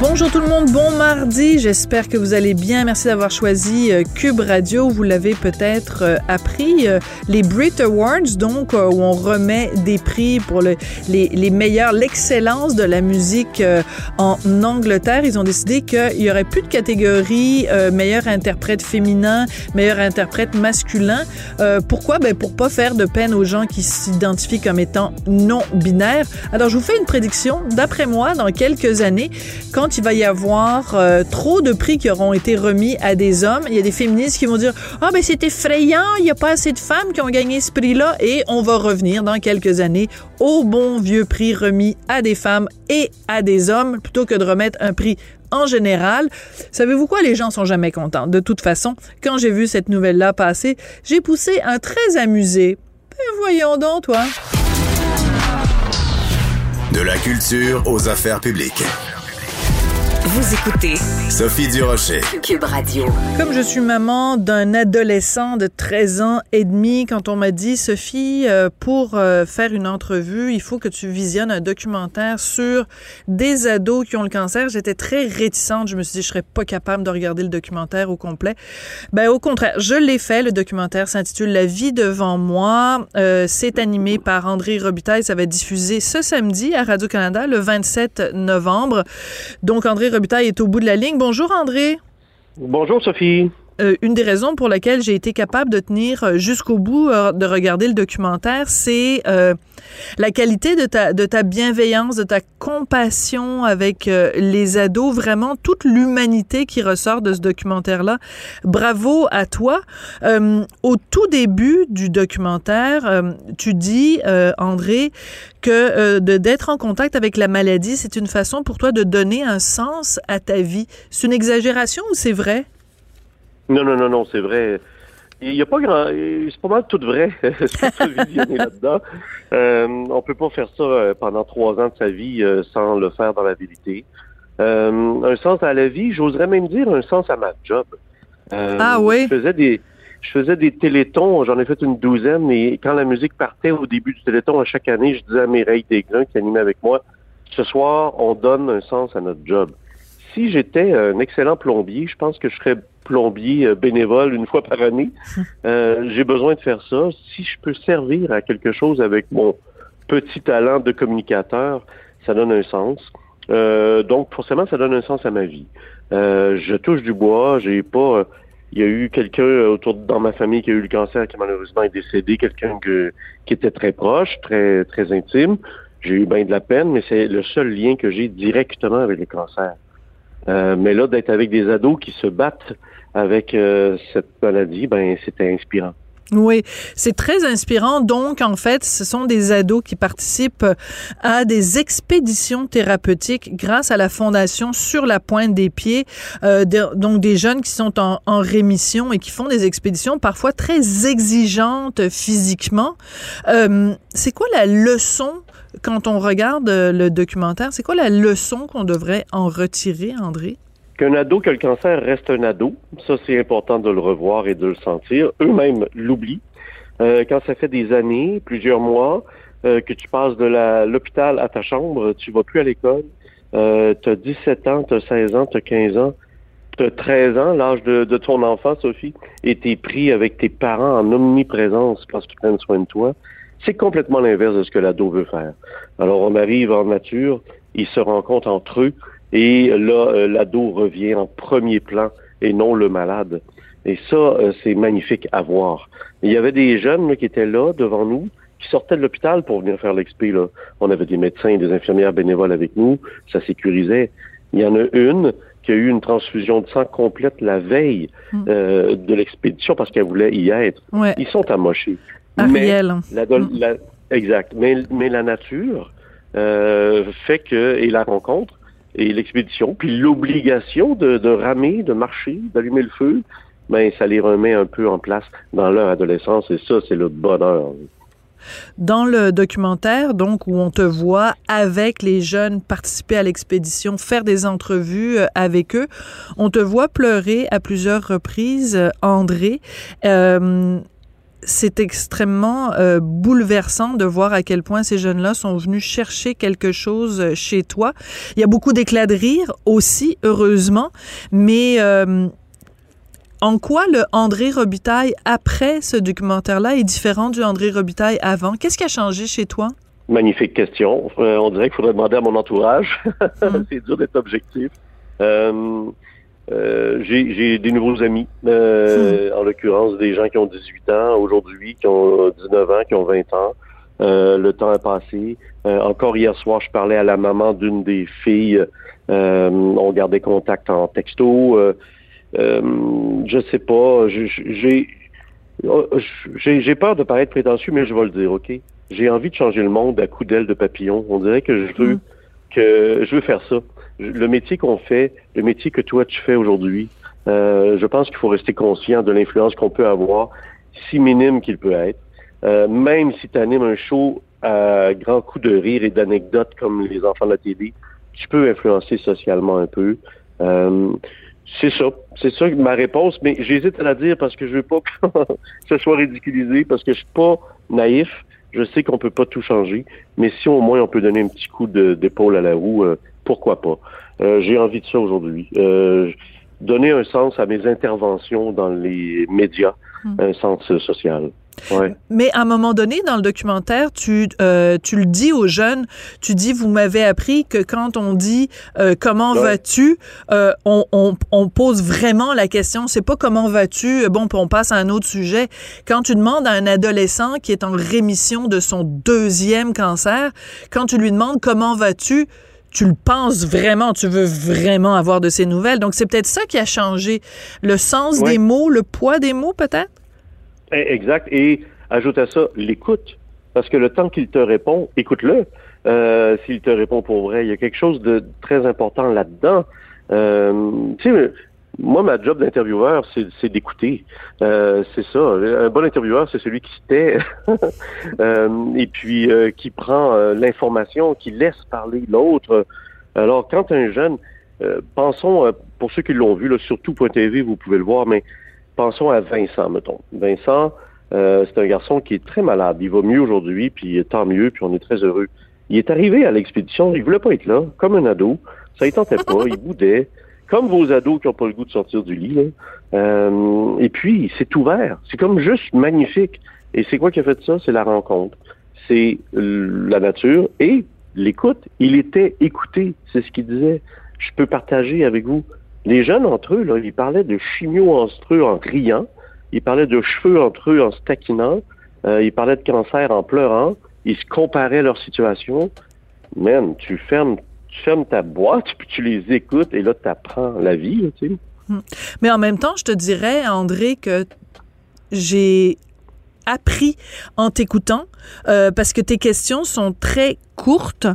Bonjour tout le monde, bon mardi. J'espère que vous allez bien. Merci d'avoir choisi euh, Cube Radio. Vous l'avez peut-être euh, appris. Euh, les Brit Awards, donc, où on remet des prix pour le, les, meilleurs, l'excellence de la musique en Angleterre. Ils ont décidé qu'il y aurait plus de catégorie meilleur interprète féminin, meilleur interprète masculin. pourquoi? Ben, pour pas faire de peine aux gens qui s'identifient comme étant non binaires. Alors, je vous fais une prédiction. D'après moi, dans quelques années, quand il va y avoir euh, trop de prix qui auront été remis à des hommes, il y a des féministes qui vont dire ah ben c'est effrayant, il n'y a pas assez de femmes qui ont gagné ce prix-là et on va revenir dans quelques années au bon vieux prix remis à des femmes et à des hommes plutôt que de remettre un prix en général. Savez-vous quoi? Les gens sont jamais contents. De toute façon, quand j'ai vu cette nouvelle-là passer, j'ai poussé un très amusé. Ben voyons donc, toi. De la culture aux affaires publiques. Vous écoutez Sophie Durocher. Cube Radio. Comme je suis maman d'un adolescent de 13 ans et demi, quand on m'a dit, Sophie, euh, pour euh, faire une entrevue, il faut que tu visionnes un documentaire sur des ados qui ont le cancer, j'étais très réticente. Je me suis dit, je serais pas capable de regarder le documentaire au complet. Ben, au contraire, je l'ai fait. Le documentaire s'intitule La vie devant moi. Euh, c'est animé par André Robitaille. Ça va être diffusé ce samedi à Radio-Canada, le 27 novembre. Donc, André Robitaille est au bout de la ligne. Bonjour André. Bonjour Sophie. Euh, une des raisons pour laquelle j'ai été capable de tenir euh, jusqu'au bout euh, de regarder le documentaire, c'est la qualité de ta, de ta bienveillance, de ta compassion avec les ados, vraiment toute l'humanité qui ressort de ce documentaire-là. Bravo à toi. au tout début du documentaire, tu dis, André, que d'être en contact avec la maladie, c'est une façon pour toi de donner un sens à ta vie. C'est une exagération ou c'est vrai? Non, non, non, non, c'est vrai. Il n'y a pas grand. C'est pas mal tout vrai. là-dedans. Euh, on peut pas faire ça euh, pendant trois ans de sa vie euh, sans le faire dans la vérité. Euh, un sens à la vie, j'oserais même dire un sens à ma job. ah oui? Je faisais des. Je faisais des télétons, j'en ai fait une douzaine, et quand la musique partait au début du téléthon, à chaque année, je disais à Mireille Desgrains, qui animait avec moi, ce soir, on donne un sens à notre job. Si j'étais un excellent plombier, je pense que je serais plombier euh, bénévole une fois par année. Euh, j'ai besoin de faire ça. Si je peux servir à quelque chose avec mon petit talent de communicateur, ça donne un sens. Euh, donc, forcément, ça donne un sens à ma vie. je touche du bois. J'ai pas. Il y a eu quelqu'un autour dans ma famille qui a eu le cancer, qui malheureusement est décédé, quelqu'un qui était très proche, très très intime. J'ai eu bien de la peine, mais c'est le seul lien que j'ai directement avec le cancer. Mais là, d'être avec des ados qui se battent avec euh, cette maladie, ben c'était inspirant. Oui, c'est très inspirant. Donc, en fait, ce sont des ados qui participent à des expéditions thérapeutiques grâce à la Fondation Sur la pointe des pieds. Euh, donc, des jeunes qui sont en, en, rémission et qui font des expéditions parfois très exigeantes physiquement. Euh, c'est quoi la leçon quand on regarde le documentaire? C'est quoi la leçon qu'on devrait en retirer, André? qu'un ado qui a le cancer reste un ado. Ça, c'est important de le revoir et de le sentir. Eux-mêmes l'oublient. Euh, quand ça fait des années, plusieurs mois, euh, que tu passes de l'hôpital à ta chambre, tu vas plus à l'école, euh, tu as 17 ans, tu as 16 ans, tu as 15 ans, tu as 13 ans, l'âge de, de, ton enfant, Sophie, et tu es pris avec tes parents en omniprésence parce qu'ils prennent soin de toi. C'est complètement l'inverse de ce que l'ado veut faire. Alors, on arrive en nature, ils se rencontrent entre eux, et là, euh, l'ado revient en premier plan et non le malade. Et ça, euh, c'est magnifique à voir. Il y avait des jeunes qui étaient là devant nous, qui sortaient de l'hôpital pour venir faire l'expé. Là. On avait des médecins et des infirmières bénévoles avec nous, ça sécurisait. Il y en a une qui a eu une transfusion de sang complète la veille Hmm. euh, de l'expédition parce qu'elle voulait y être. Ouais. Ils sont amochés. Ariel. Mais la, Mm. la- exact. Mais, mais la nature euh, fait que, et la rencontre, et l'expédition, puis l'obligation de, de ramer, de marcher, d'allumer le feu, ben ça les remet un peu en place dans leur adolescence, et ça, c'est le bonheur. Dans le documentaire, donc, où on te voit avec les jeunes participer à l'expédition, faire des entrevues euh, avec eux, on te voit pleurer à plusieurs reprises, euh, André. Euh, c'est extrêmement euh, bouleversant de voir à quel point ces jeunes-là sont venus chercher quelque chose euh, chez toi. Il y a beaucoup d'éclats de rire aussi, heureusement, mais euh, en quoi le André Robitaille après ce documentaire-là est différent du André Robitaille avant? Qu'est-ce qui a changé chez toi? Magnifique question. Euh, on dirait qu'il faudrait demander à mon entourage. Mm. c'est dur d'être objectif. Euh, j'ai j'ai des nouveaux amis, euh, en l'occurrence des gens qui ont 18 ans aujourd'hui, qui ont 19 ans, qui ont 20 ans. Euh, le temps a passé. Euh, encore hier soir, je parlais à la maman d'une des filles. Euh, on gardait contact en texto. Euh, euh, je sais pas. je- J'ai j'ai j'ai peur de paraître prétentieux, mais je vais le dire, ok? J'ai envie de changer le monde à coups d'aile de papillon. On dirait que je veux Mm. que je veux faire ça. Le métier qu'on fait, le métier que toi tu fais aujourd'hui, euh, je pense qu'il faut rester conscient de l'influence qu'on peut avoir, si minime qu'il peut être. Euh, même si tu animes un show à grands coups de rire et d'anecdotes comme les enfants de la télé, tu peux influencer socialement un peu. Euh, c'est ça. C'est ça ma réponse, mais j'hésite à la dire parce que je veux pas que ce soit ridiculisé, parce que je suis pas naïf. Je sais qu'on peut pas tout changer, mais si au moins on peut donner un petit coup d'épaule à la roue, euh, pourquoi pas. Euh, J'ai envie de ça aujourd'hui. Euh, donner un sens à mes interventions dans les médias, Hmm. un sens social. Ouais. Mais à un moment donné, dans le documentaire, tu, euh, tu le dis aux jeunes, tu dis, vous m'avez appris que quand on dit euh, comment Ouais. vas-tu, euh, on, on, on pose vraiment la question. C'est pas comment vas-tu, bon, puis on passe à un autre sujet. Quand tu demandes à un adolescent qui est en rémission de son deuxième cancer, quand tu lui demandes comment vas-tu, tu le penses vraiment, tu veux vraiment avoir de ses nouvelles. Donc, c'est peut-être ça qui a changé. Le sens des mots, le poids des mots, peut-être? Eh, Exact. Et ajoute à ça l'écoute. Parce que le temps qu'il te répond, écoute-le. Euh, S'il te répond pour vrai, il y a quelque chose de très important là-dedans. Euh, tu sais, moi, ma job d'intervieweur, c'est d'écouter. Euh, c'est ça. Un bon intervieweur, c'est celui qui se tait euh, et puis euh, qui prend euh, l'information, qui laisse parler l'autre. Alors, quand un jeune, euh, pensons, euh, pour ceux qui l'ont vu, là, surtout .tv, vous pouvez le voir, mais pensons à Vincent, mettons. Vincent, c'est un garçon qui est très malade. Il va mieux aujourd'hui, puis tant mieux, puis on est très heureux. Il est arrivé à l'expédition, il voulait pas être là, comme un ado. Ça ne tentait pas, il boudait, comme vos ados qui n'ont pas le goût de sortir du lit. Là. Euh, et puis, c'est ouvert. C'est comme juste magnifique. Et c'est quoi qui a fait ça? C'est la rencontre. C'est la nature et l'écoute. Il était écouté, c'est ce qu'il disait. Je peux partager avec vous. Les jeunes entre eux, là, ils parlaient de chimio entre eux en riant. Ils parlaient de cheveux entre eux en se taquinant. Euh, ils parlaient de cancer en pleurant. Ils se comparaient leur situation. Man, tu fermes, fermes ta boîte, puis tu les écoutes, et là, tu apprends la vie, tu sais. Mais en même temps, je te dirais, André, que j'ai appris en t'écoutant euh, parce que tes questions sont très courtes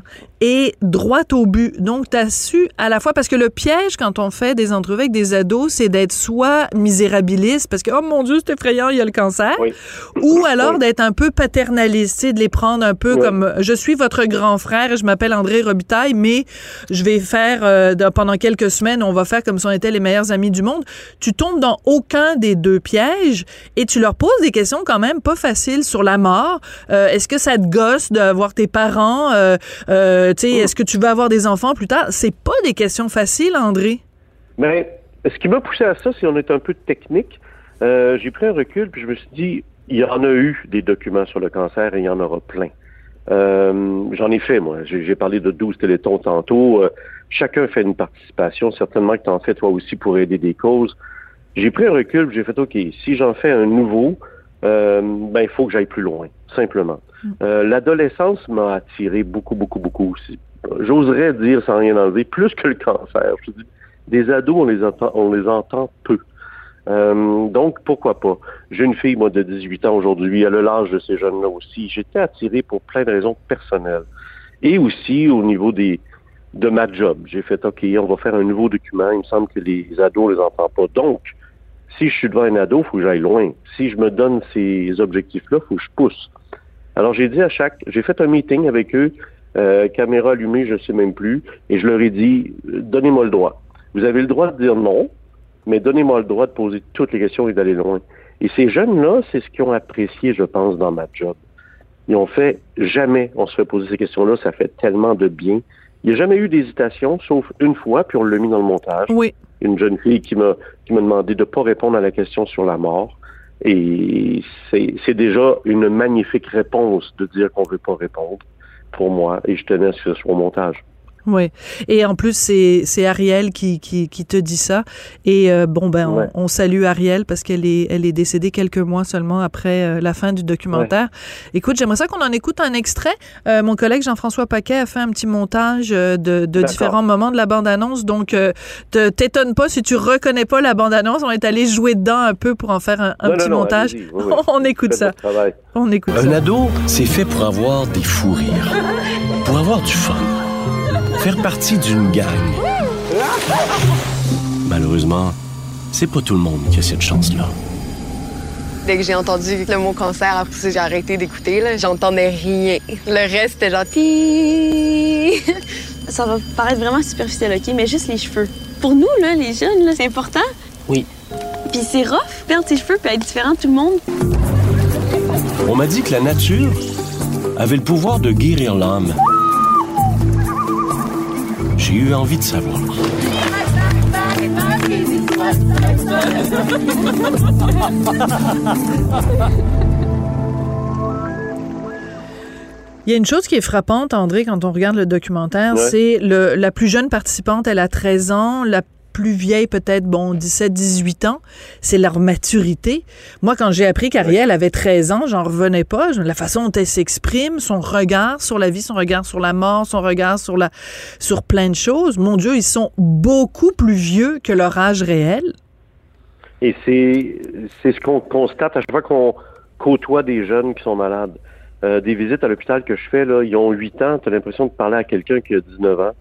et droite au but. Donc, tu as su à la fois, parce que le piège quand on fait des entrevues avec des ados, c'est d'être soit misérabiliste, parce que, oh mon Dieu, c'est effrayant, il y a le cancer, Oui. ou alors Oui. d'être un peu paternaliste, de les prendre un peu Oui. comme, je suis votre grand frère et je m'appelle André Robitaille, mais je vais faire, euh, pendant quelques semaines, on va faire comme si on était les meilleurs amis du monde. Tu tombes dans aucun des deux pièges et tu leur poses des questions quand même pas faciles sur la mort. Euh, est-ce que ça te gosse d'avoir tes parents? Euh, euh, est-ce que tu veux avoir des enfants plus tard? C'est pas des questions faciles, André. Mais ce qui m'a poussé à ça, c'est on est un peu technique. Euh, j'ai pris un recul, puis je me suis dit, il y en a eu des documents sur le cancer et il y en aura plein. J'en ai fait, moi. J'ai parlé de 12 télétons tantôt. Chacun fait une participation. Certainement que tu en fais toi aussi pour aider des causes. J'ai pris un recul, j'ai fait, OK, si j'en fais un nouveau, euh, ben il faut que j'aille plus loin, simplement. Euh, L'adolescence m'a attiré beaucoup, beaucoup, beaucoup aussi. J'oserais dire, sans rien enlever, plus que le cancer. Je dis, des ados, on les entend, on les entend peu. Euh, donc, pourquoi pas? J'ai une fille, moi, de 18 ans aujourd'hui. Elle a l'âge de ces jeunes-là aussi. J'étais attiré pour plein de raisons personnelles. Et aussi au niveau des de ma job. J'ai fait, OK, on va faire un nouveau document. Il me semble que les ados ne les entendent pas. Donc, si je suis devant un ado, il faut que j'aille loin. Si je me donne ces objectifs-là, il faut que je pousse. Alors, j'ai dit à chaque... J'ai fait un meeting avec eux, euh, caméra allumée, je ne sais même plus, et je leur ai dit, donnez-moi le droit. Vous avez le droit de dire non, mais donnez-moi le droit de poser toutes les questions et d'aller loin. Et ces jeunes-là, c'est ce qu'ils ont apprécié, je pense, dans ma job. Ils ont fait jamais on se fait poser ces questions-là, ça fait tellement de bien. Il n'y a jamais eu d'hésitation, sauf une fois, puis on l'a mis dans le montage. Oui. Une jeune fille qui m'a qui m'a demandé de ne pas répondre à la question sur la mort. Et c'est déjà une magnifique réponse de dire qu'on ne veut pas répondre pour moi. Et je tenais à ce que ce soit au montage. Oui. Et en plus, c'est Ariel qui, qui, qui, te dit ça. Et euh, bon, ben, on, on, salue Ariel parce qu'elle est, elle est décédée quelques mois seulement après euh, la fin du documentaire. Écoute, j'aimerais ça qu'on en écoute un extrait. Euh, mon collègue Jean-François Paquet a fait un petit montage de, de différents moments de la bande-annonce. Donc, te t'étonne pas si tu reconnais pas la bande-annonce. On est allé jouer dedans un peu pour en faire un, un non, petit non, montage. Oui, oui. on écoute ça. On écoute un ça. Un ado, c'est fait pour avoir des fous rires, pour avoir du fun faire partie d'une gang. Malheureusement, c'est pas tout le monde qui a cette chance-là. Dès que j'ai entendu le mot cancer, après ça, j'ai arrêté d'écouter. J'entendais rien. Le reste, c'était gentil. ça va paraître vraiment superficiel, OK? Mais juste les cheveux. Pour nous, là, les jeunes, c'est important. Oui. Puis c'est rough, perdre ses cheveux puis être différent de tout le monde. On m'a dit que la nature avait le pouvoir de guérir l'âme. J'ai eu envie de savoir. Il y a une chose qui est frappante, André, quand on regarde le documentaire, Ouais. c'est la plus jeune participante, elle a 13 ans, la plus vieille peut-être, bon, 17, 18 ans, c'est leur maturité. Moi, quand j'ai appris qu'Ariel avait 13 ans, j'en revenais pas. La façon dont elle s'exprime, son regard sur la vie, son regard sur la mort, son regard sur la, sur plein de choses. Mon Dieu, ils sont beaucoup plus vieux que leur âge réel. Et c'est, c'est ce qu'on constate à chaque fois qu'on côtoie des jeunes qui sont malades. Euh, des visites à l'hôpital que je fais, là, ils ont 8 ans, tu as l'impression de parler à quelqu'un qui a 19 ans.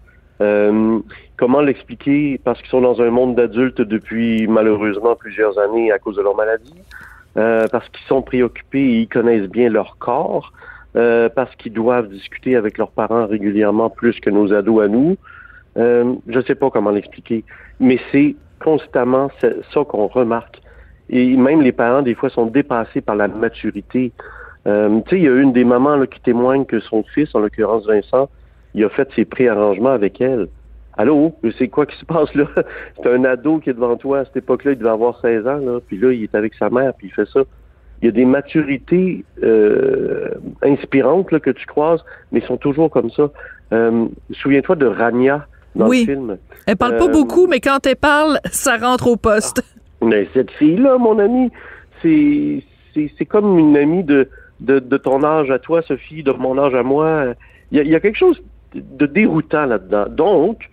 Euh, comment l'expliquer? Parce qu'ils sont dans un monde d'adultes depuis malheureusement plusieurs années à cause de leur maladie, euh, parce qu'ils sont préoccupés et ils connaissent bien leur corps, euh, parce qu'ils doivent discuter avec leurs parents régulièrement plus que nos ados à nous. Je sais pas comment l'expliquer, mais c'est constamment ça qu'on remarque. Et même les parents, des fois, sont dépassés par la maturité. Tu sais, il y a une des mamans qui témoigne que son fils, en l'occurrence Vincent, il a fait ses préarrangements avec elle. Allô, c'est quoi qui se passe là? C'est un ado qui est devant toi. À cette époque-là, il devait avoir 16 ans, là, puis là, il est avec sa mère, puis il fait ça. Il y a des maturités euh, inspirantes là, que tu croises, mais ils sont toujours comme ça. Euh, Souviens-toi de Rania dans Oui. le film. Elle parle pas Euh, beaucoup, mais quand elle parle, ça rentre au poste. Mais cette fille-là, mon ami, c'est c'est c'est comme une amie de, de, de ton âge à toi, Sophie, de mon âge à moi. Il y a, il y a quelque chose de déroutant là-dedans. Donc,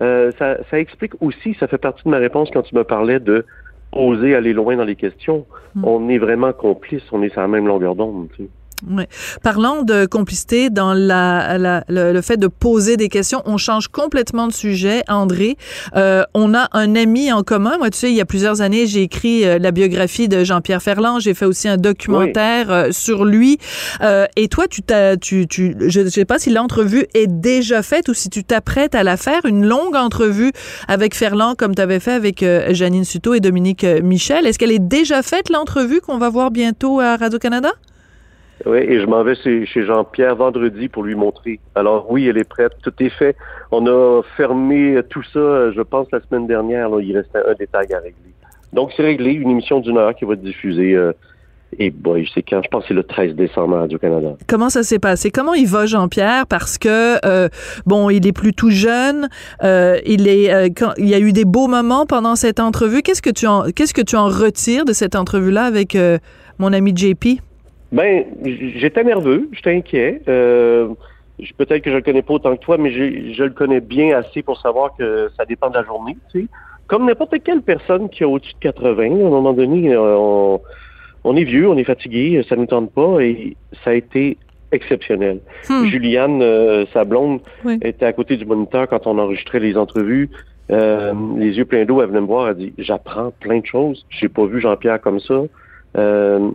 euh, ça, ça explique aussi, ça fait partie de ma réponse quand tu me parlais de oser aller loin dans les questions. On est vraiment complices, on est sur la même longueur d'onde. Tu sais. Ouais. Parlons de complicité dans la, la- le, le fait de poser des questions. On change complètement de sujet, André. Euh, on a un ami en commun. Moi, tu sais, il y a plusieurs années, j'ai écrit euh, la biographie de Jean-Pierre Ferland. J'ai fait aussi un documentaire euh, sur lui. Euh, et toi, tu t'as, tu, tu, je ne sais pas si l'entrevue est déjà faite ou si tu t'apprêtes à la faire, une longue entrevue avec Ferland, comme tu avais fait avec euh, Janine Suto et Dominique Michel. Est-ce qu'elle est déjà faite, l'entrevue qu'on va voir bientôt à Radio-Canada? Oui, et je m'en vais chez, chez Jean-Pierre vendredi pour lui montrer. Alors oui, elle est prête, tout est fait. On a fermé tout ça, je pense, la semaine dernière. Là, il restait un détail à régler. Donc c'est réglé, une émission d'une heure qui va être diffusée. euh, Et boy, c'est quand, je pense que c'est le 13 décembre à Radio-Canada. Comment ça s'est passé? Comment il va, Jean-Pierre? Parce que, euh, bon, il est plus tout jeune, euh, il, est, euh, quand, il y a eu des beaux moments pendant cette entrevue. Qu'est-ce que tu en, qu'est-ce que tu en retires de cette entrevue-là avec euh, mon ami JP? Ben, j'étais nerveux, j'étais inquiet. Euh, Peut-être que je le connais pas autant que toi, mais je le connais bien assez pour savoir que ça dépend de la journée. Tu sais. Comme n'importe quelle personne qui a au-dessus de 80, à un moment donné, euh, on, on est vieux, on est fatigué, ça ne nous tente pas, et ça a été exceptionnel. Hmm. Juliane, euh, sa blonde, Oui. était à côté du moniteur quand on enregistrait les entrevues. Euh, les yeux pleins d'eau, elle venait me voir, elle dit J'apprends plein de choses. J'ai pas vu Jean-Pierre comme ça. Euh,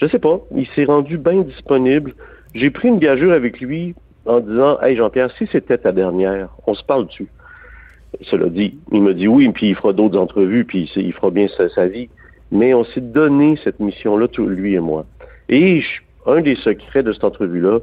je sais pas. Il s'est rendu bien disponible. J'ai pris une gageure avec lui en disant Hey Jean-Pierre, si c'était ta dernière, on se parle dessus. Cela dit, il me dit oui, puis il fera d'autres entrevues, puis il fera bien sa, sa vie. Mais on s'est donné cette mission-là, lui et moi. Et je- un des secrets de cette entrevue-là,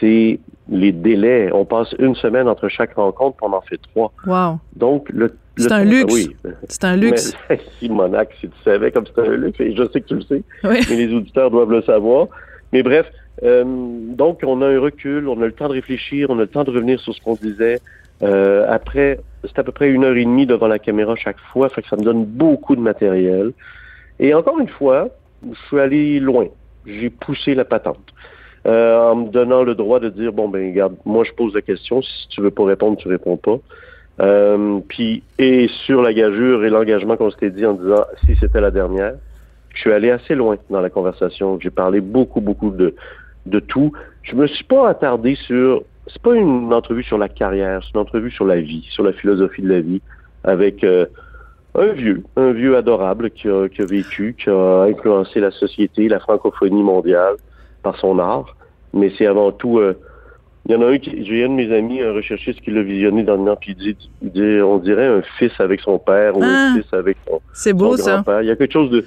c'est les délais. On passe une semaine entre chaque rencontre, puis on en fait trois. Wow. Donc, le. C'est un luxe. Oui. C'est un luxe. Mais, Simonac, si tu savais comme c'était un luxe, et je sais que tu le sais, Oui. mais les auditeurs doivent le savoir. Mais bref, euh, donc on a un recul, on a le temps de réfléchir, on a le temps de revenir sur ce qu'on disait. Euh, après, c'est à peu près une heure et demie devant la caméra chaque fois, fait que ça me donne beaucoup de matériel. Et encore une fois, je suis allé loin. J'ai poussé la patente. Euh, en me donnant le droit de dire bon ben regarde, moi je pose la question, si tu veux pas répondre, tu réponds pas. Euh, puis et sur la gageure et l'engagement qu'on s'était dit en disant si c'était la dernière, je suis allé assez loin dans la conversation. J'ai parlé beaucoup beaucoup de de tout. Je me suis pas attardé sur c'est pas une entrevue sur la carrière, c'est une entrevue sur la vie, sur la philosophie de la vie avec euh, un vieux, un vieux adorable qui a, qui a vécu, qui a influencé la société, la francophonie mondiale par son art. Mais c'est avant tout, euh, il y en a un qui, j'ai un de mes amis, un recherchiste qui l'a visionné dernièrement, puis il dit, il dit, on dirait un fils avec son père ou Ah. un fils avec son, C'est son beau, ça. grand-père. Il y a quelque chose de,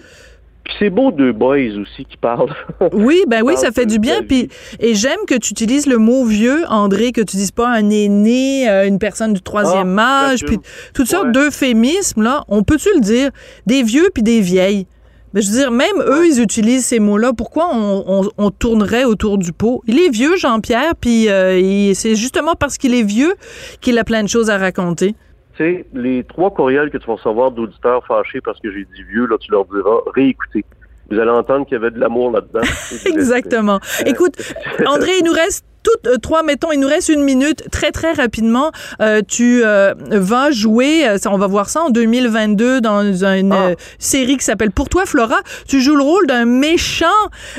puis c'est beau deux boys aussi qui parlent. Oui, ben oui, ça fait du bien. Puis, et j'aime que tu utilises le mot vieux, André, que tu dises pas un aîné, euh, une personne du troisième Ah, âge, puis toutes sortes Ouais. d'euphémismes, là. On peut-tu le dire? Des vieux puis des vieilles. Ben, je veux dire, même eux, ils utilisent ces mots-là. Pourquoi on, on- on tournerait autour du pot? Il est vieux, Jean-Pierre, puis euh, c'est justement parce qu'il est vieux qu'il a plein de choses à raconter. Tu sais, les trois courriels que tu vas recevoir d'auditeurs fâchés parce que j'ai dit vieux, là, tu leur diras réécoutez. Vous allez entendre qu'il y avait de l'amour là-dedans. Exactement. Écoute, André, il nous reste toutes euh, trois, mettons, il nous reste une minute. Très, très rapidement, euh, tu euh, vas jouer, euh, ça, on va voir ça en 2022 dans une Ah. euh, série qui s'appelle Pour toi, Flora. Tu joues le rôle d'un méchant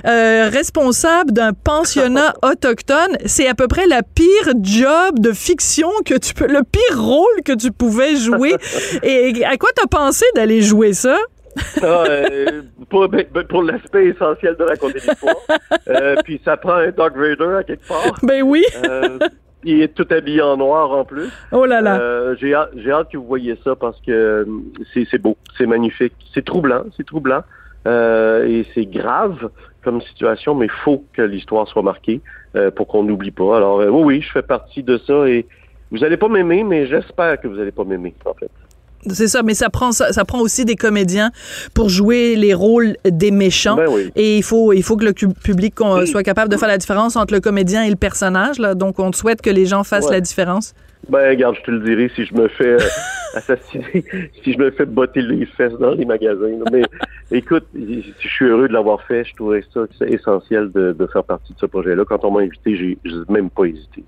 euh, responsable d'un pensionnat autochtone. C'est à peu près la pire job de fiction que tu peux, le pire rôle que tu pouvais jouer. Et à quoi t'as pensé d'aller jouer ça? Ah, euh, pour pour l'aspect essentiel de raconter l'histoire. Euh, puis ça prend un Dark Vader à quelque part. Ben oui. Euh, il est tout habillé en noir en plus. Oh là là. Euh, j'ai hâte, que vous voyez ça parce que c'est, beau, c'est magnifique, c'est troublant, c'est troublant et c'est grave comme situation, mais faut que l'histoire soit marquée pour qu'on n'oublie pas. Alors oui, oui, je fais partie de ça et vous allez pas m'aimer, mais j'espère que vous allez pas m'aimer en fait. C'est ça, mais ça prend ça, ça prend aussi des comédiens pour jouer les rôles des méchants. Ben oui. Et il faut, il faut que le public qu'on soit capable de faire la différence entre le comédien et le personnage. Là. Donc, on te souhaite que les gens fassent Ouais. la différence. Ben, regarde, je te le dirai si je me fais euh, assassiner, si je me fais botter les fesses dans les magasins. là. Mais écoute, je je suis heureux de l'avoir fait. Je trouvais ça essentiel de, de faire partie de ce projet-là. Quand on m'a invité, j'ai même pas hésité.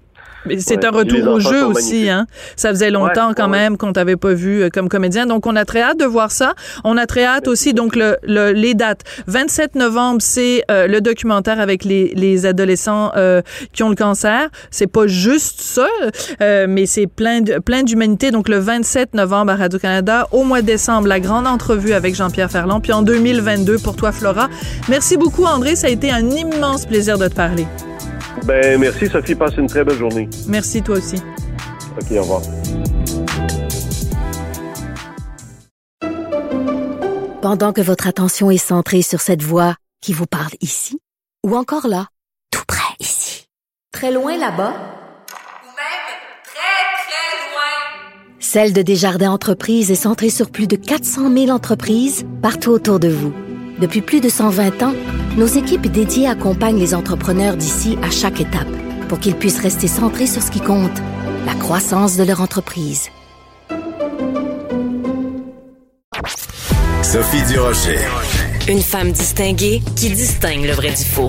Mais c'est Ouais. un retour au jeu aussi, hein. Ça faisait longtemps Ouais, quand ouais, même qu'on t'avait pas vu euh, comme comédien. Donc, on a très hâte de voir ça. On a très hâte aussi, donc, le, le- les dates. 27 novembre, c'est euh, le documentaire avec les, les adolescents euh, qui ont le cancer. C'est pas juste ça, euh, mais c'est plein de- plein d'humanité. Donc, le 27 novembre à Radio-Canada. Au mois de décembre, la grande entrevue avec Jean-Pierre Ferland. Puis en 2022, pour toi, Flora. Merci beaucoup, André. Ça a été un immense plaisir de te parler. Ben, merci Sophie. Passe une très belle journée. Merci, toi aussi. OK, au revoir. Pendant que votre attention est centrée sur cette voix qui vous parle ici, ou encore là, tout près ici, très loin là-bas, ou même très, très loin. Celle de Desjardins Entreprises est centrée sur plus de 400 000 entreprises partout autour de vous. Depuis plus de 120 ans, nos équipes dédiées accompagnent les entrepreneurs d'ici à chaque étape pour qu'ils puissent rester centrés sur ce qui compte, la croissance de leur entreprise. Sophie Durocher. Une femme distinguée qui distingue le vrai du faux.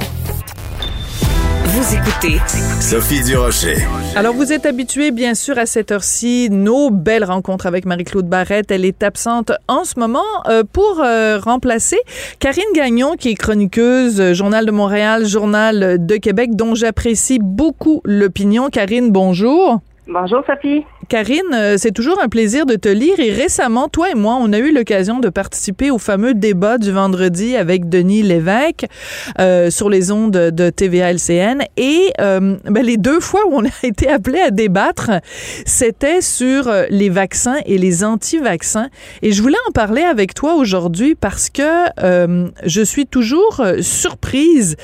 Vous écoutez Sophie Durocher. Alors, vous êtes habitués, bien sûr, à cette heure-ci, nos belles rencontres avec Marie-Claude Barrette. Elle est absente en ce moment euh, pour euh, remplacer Karine Gagnon, qui est chroniqueuse, euh, Journal de Montréal, Journal de Québec, dont j'apprécie beaucoup l'opinion. Karine, bonjour. Bonjour, Sophie. Karine, euh, c'est toujours un plaisir de te lire et récemment, toi et moi, on a eu l'occasion de participer au fameux débat du vendredi avec Denis Lévesque euh, sur les ondes de TVA LCN et euh, ben, les deux fois où on a été appelé à débattre, c'était sur euh, les vaccins et les anti-vaccins et je voulais en parler avec toi aujourd'hui parce que euh, je suis toujours surprise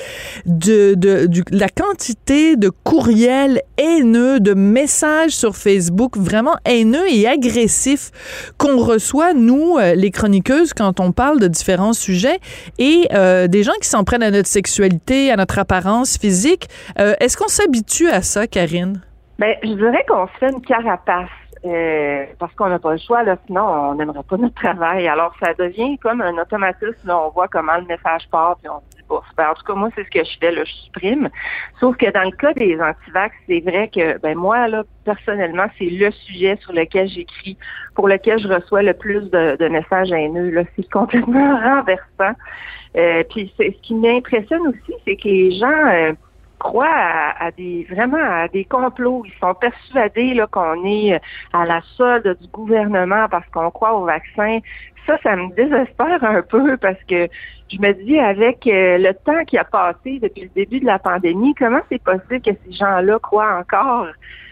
de, de, de la quantité de courriels haineux, de messages sur Facebook vraiment haineux et agressif qu'on reçoit, nous, euh, les chroniqueuses, quand on parle de différents sujets, et euh, des gens qui s'en prennent à notre sexualité, à notre apparence physique. Euh, Est-ce qu'on s'habitue à ça, Karine? Ben, je dirais qu'on se fait une carapace. Parce qu'on n'a pas le choix, là, sinon on n'aimerait pas notre travail. Alors ça devient comme un automatisme. Là, on voit comment le message part, puis on se dit Ben, en tout cas, moi, c'est ce que je fais, là, je supprime. Sauf que dans le cas des antivax, c'est vrai que ben moi, là, personnellement, c'est le sujet sur lequel j'écris, pour lequel je reçois le plus de, messages haineux. C'est complètement renversant. Euh, puis ce qui m'impressionne aussi, c'est que les gens euh, croient à, à, des vraiment à des complots. Ils sont persuadés là qu'on est à la solde du gouvernement parce qu'on croit au vaccin. Ça, ça me désespère un peu parce que je me dis avec euh, le temps qui a passé depuis le début de la pandémie, comment c'est possible que ces gens-là croient encore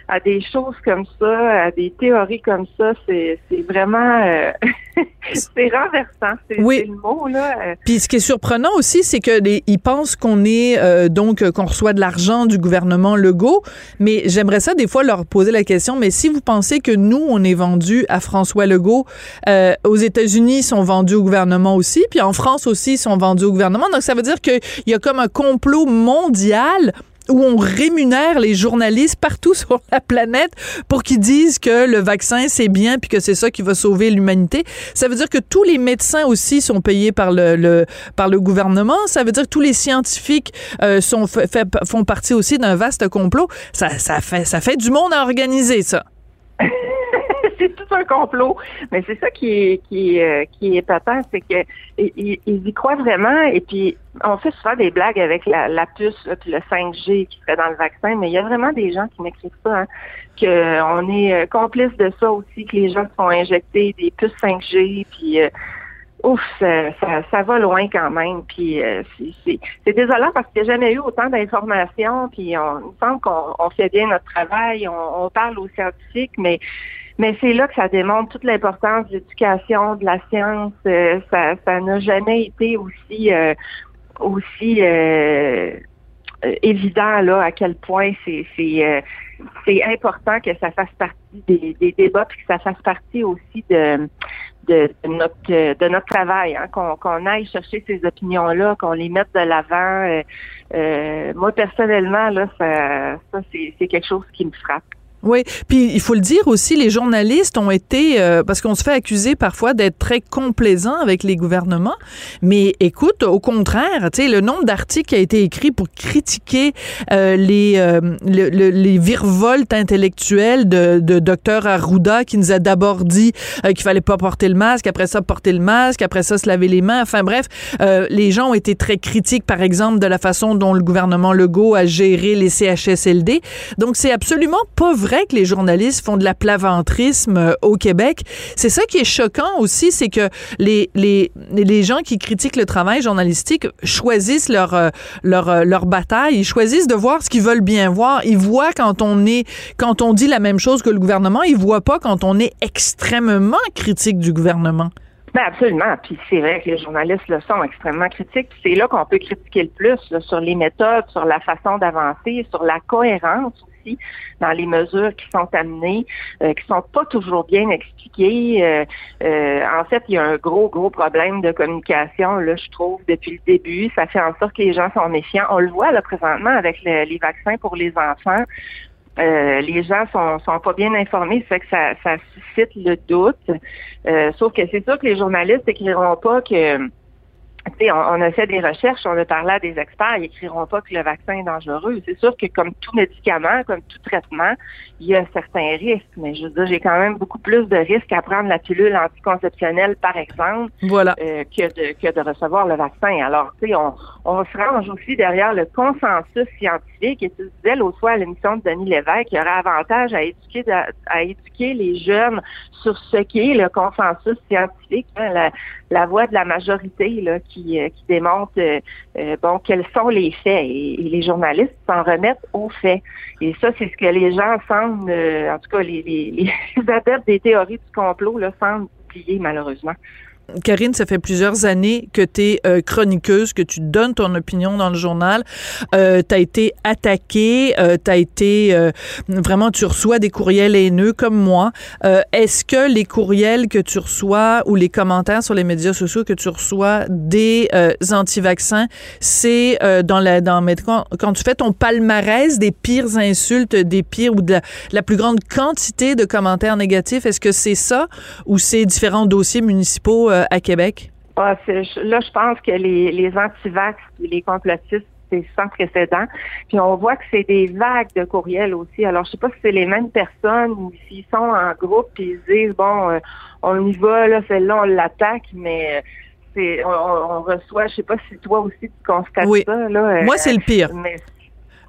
à des choses comme ça, à des théories comme ça, c'est vraiment euh, c'est renversant, c'est oui. le mot là. Puis ce qui est surprenant aussi, c'est que les, ils pensent qu'on est euh, donc qu'on reçoit de l'argent du gouvernement Legault, mais j'aimerais ça des fois leur poser la question. Mais si vous pensez que nous on est vendu à François Legault, euh, aux États-Unis ils sont vendus au gouvernement aussi, puis en France aussi ils sont vendus au gouvernement. Donc ça veut dire qu'il y a comme un complot mondial où on rémunère les journalistes partout sur la planète pour qu'ils disent que le vaccin c'est bien puis que c'est ça qui va sauver l'humanité. Ça veut dire que tous les médecins aussi sont payés par le, le par le gouvernement. Ça veut dire que tous les scientifiques euh, sont font partie aussi d'un vaste complot. Ça, ça fait ça fait du monde à organiser ça. C'est tout un complot. Mais c'est ça qui est qui est, qui est c'est que ils, ils, y croient vraiment. Et puis on fait souvent des blagues avec la, puce puis le 5G qui serait dans le vaccin, mais il y a vraiment des gens qui m'écrivent ça, hein, qu'on est complice de ça aussi, que les gens se font injecter des puces 5G, puis euh, ouf, ça, ça, va loin quand même. Puis euh, c'est désolant parce qu'il n'y a jamais eu autant d'informations. Puis on, il me semble qu'on on fait bien notre travail, on parle aux scientifiques, mais mais c'est là que ça démontre toute l'importance de l'éducation, de la science. Euh, ça, n'a jamais été aussi euh, aussi euh, évident là à quel point c'est important que ça fasse partie des, débats puis que ça fasse partie aussi de notre travail, hein, qu'on aille chercher ces opinions-là, qu'on les mette de l'avant. Moi personnellement, là, ça c'est quelque chose qui me frappe. Oui, puis il faut le dire aussi, les journalistes ont été, euh, parce qu'on se fait accuser parfois d'être très complaisants avec les gouvernements, mais écoute, au contraire, tu sais, le nombre d'articles qui a été écrit pour critiquer euh, les euh, le, le, les virevoltes intellectuelles de, de docteur Arruda qui nous a d'abord dit euh, qu'il fallait pas porter le masque, après ça porter le masque, après ça se laver les mains, enfin bref, euh, les gens ont été très critiques, par exemple, de la façon dont le gouvernement Legault a géré les CHSLD, donc c'est absolument pas vrai vrai que les journalistes font de la plaventrisme euh, au Québec. C'est ça qui est choquant aussi, c'est que les, les, les gens qui critiquent le travail journalistique choisissent leur, euh, leur, euh, leur bataille. Ils choisissent de voir ce qu'ils veulent bien voir. Ils voient quand on est, quand on dit la même chose que le gouvernement. Ils voient pas quand on est extrêmement critique du gouvernement. Ben absolument. Puis c'est vrai que les journalistes le sont extrêmement critiques. C'est là qu'on peut critiquer le plus sur les méthodes, sur la façon d'avancer, sur la cohérence dans les mesures qui sont amenées, euh, qui sont pas toujours bien expliquées. Euh, euh, en fait, il y a un gros, gros problème de communication, là, je trouve, depuis le début. Ça fait en sorte que les gens sont méfiants. On le voit là présentement avec le- les vaccins pour les enfants. Euh, les gens sont, sont pas bien informés, ça fait que ça, ça suscite le doute. Sauf que c'est sûr que les journalistes n'écriront pas que on, on a fait des recherches, on a parlé à des experts, ils n'écriront pas que le vaccin est dangereux. C'est sûr que comme tout médicament, comme tout traitement, il y a certains risques, mais je veux dire, j'ai quand même beaucoup plus de risques à prendre la pilule anticonceptionnelle, par exemple, Voilà. euh, que, de, que de recevoir le vaccin. Alors, tu sais, on, on se range aussi derrière le consensus scientifique. Et tu disais l'autre fois à l'émission de Denis Lévesque, il y aurait avantage à éduquer, à éduquer les jeunes sur ce qu'est le consensus scientifique, hein, la, la voix de la majorité là, qui, euh, qui démontre euh, euh, bon quels sont les faits. Et, les journalistes s'en remettent aux faits. Et ça, c'est ce que les gens semblent, en tout cas les, les, adeptes des théories du complot semblent oublier malheureusement. Karine, ça fait plusieurs années que tu es euh, chroniqueuse, que tu donnes ton opinion dans le journal. Euh, tu as été attaquée, euh, tu as été euh, vraiment, tu reçois des courriels haineux comme moi. Euh, Est-ce que les courriels que tu reçois ou les commentaires sur les médias sociaux que tu reçois des anti-vaccins, c'est dans la dans quand, quand tu fais ton palmarès des pires insultes, des pires ou de la, plus grande quantité de commentaires négatifs, est-ce que c'est ça ou c'est différents dossiers municipaux à Québec? Ah, là, je pense que les, les anti-vax et les complotistes, c'est sans précédent. Puis on voit que c'est des vagues de courriels aussi. Alors, je sais pas si c'est les mêmes personnes ou s'ils sont en groupe puis ils se disent, bon, euh, on y va, là, celle-là, on l'attaque, mais euh, c'est, on, on- reçoit, je sais pas si toi aussi tu constates Oui. ça, là. euh, Moi, c'est le pire. mais-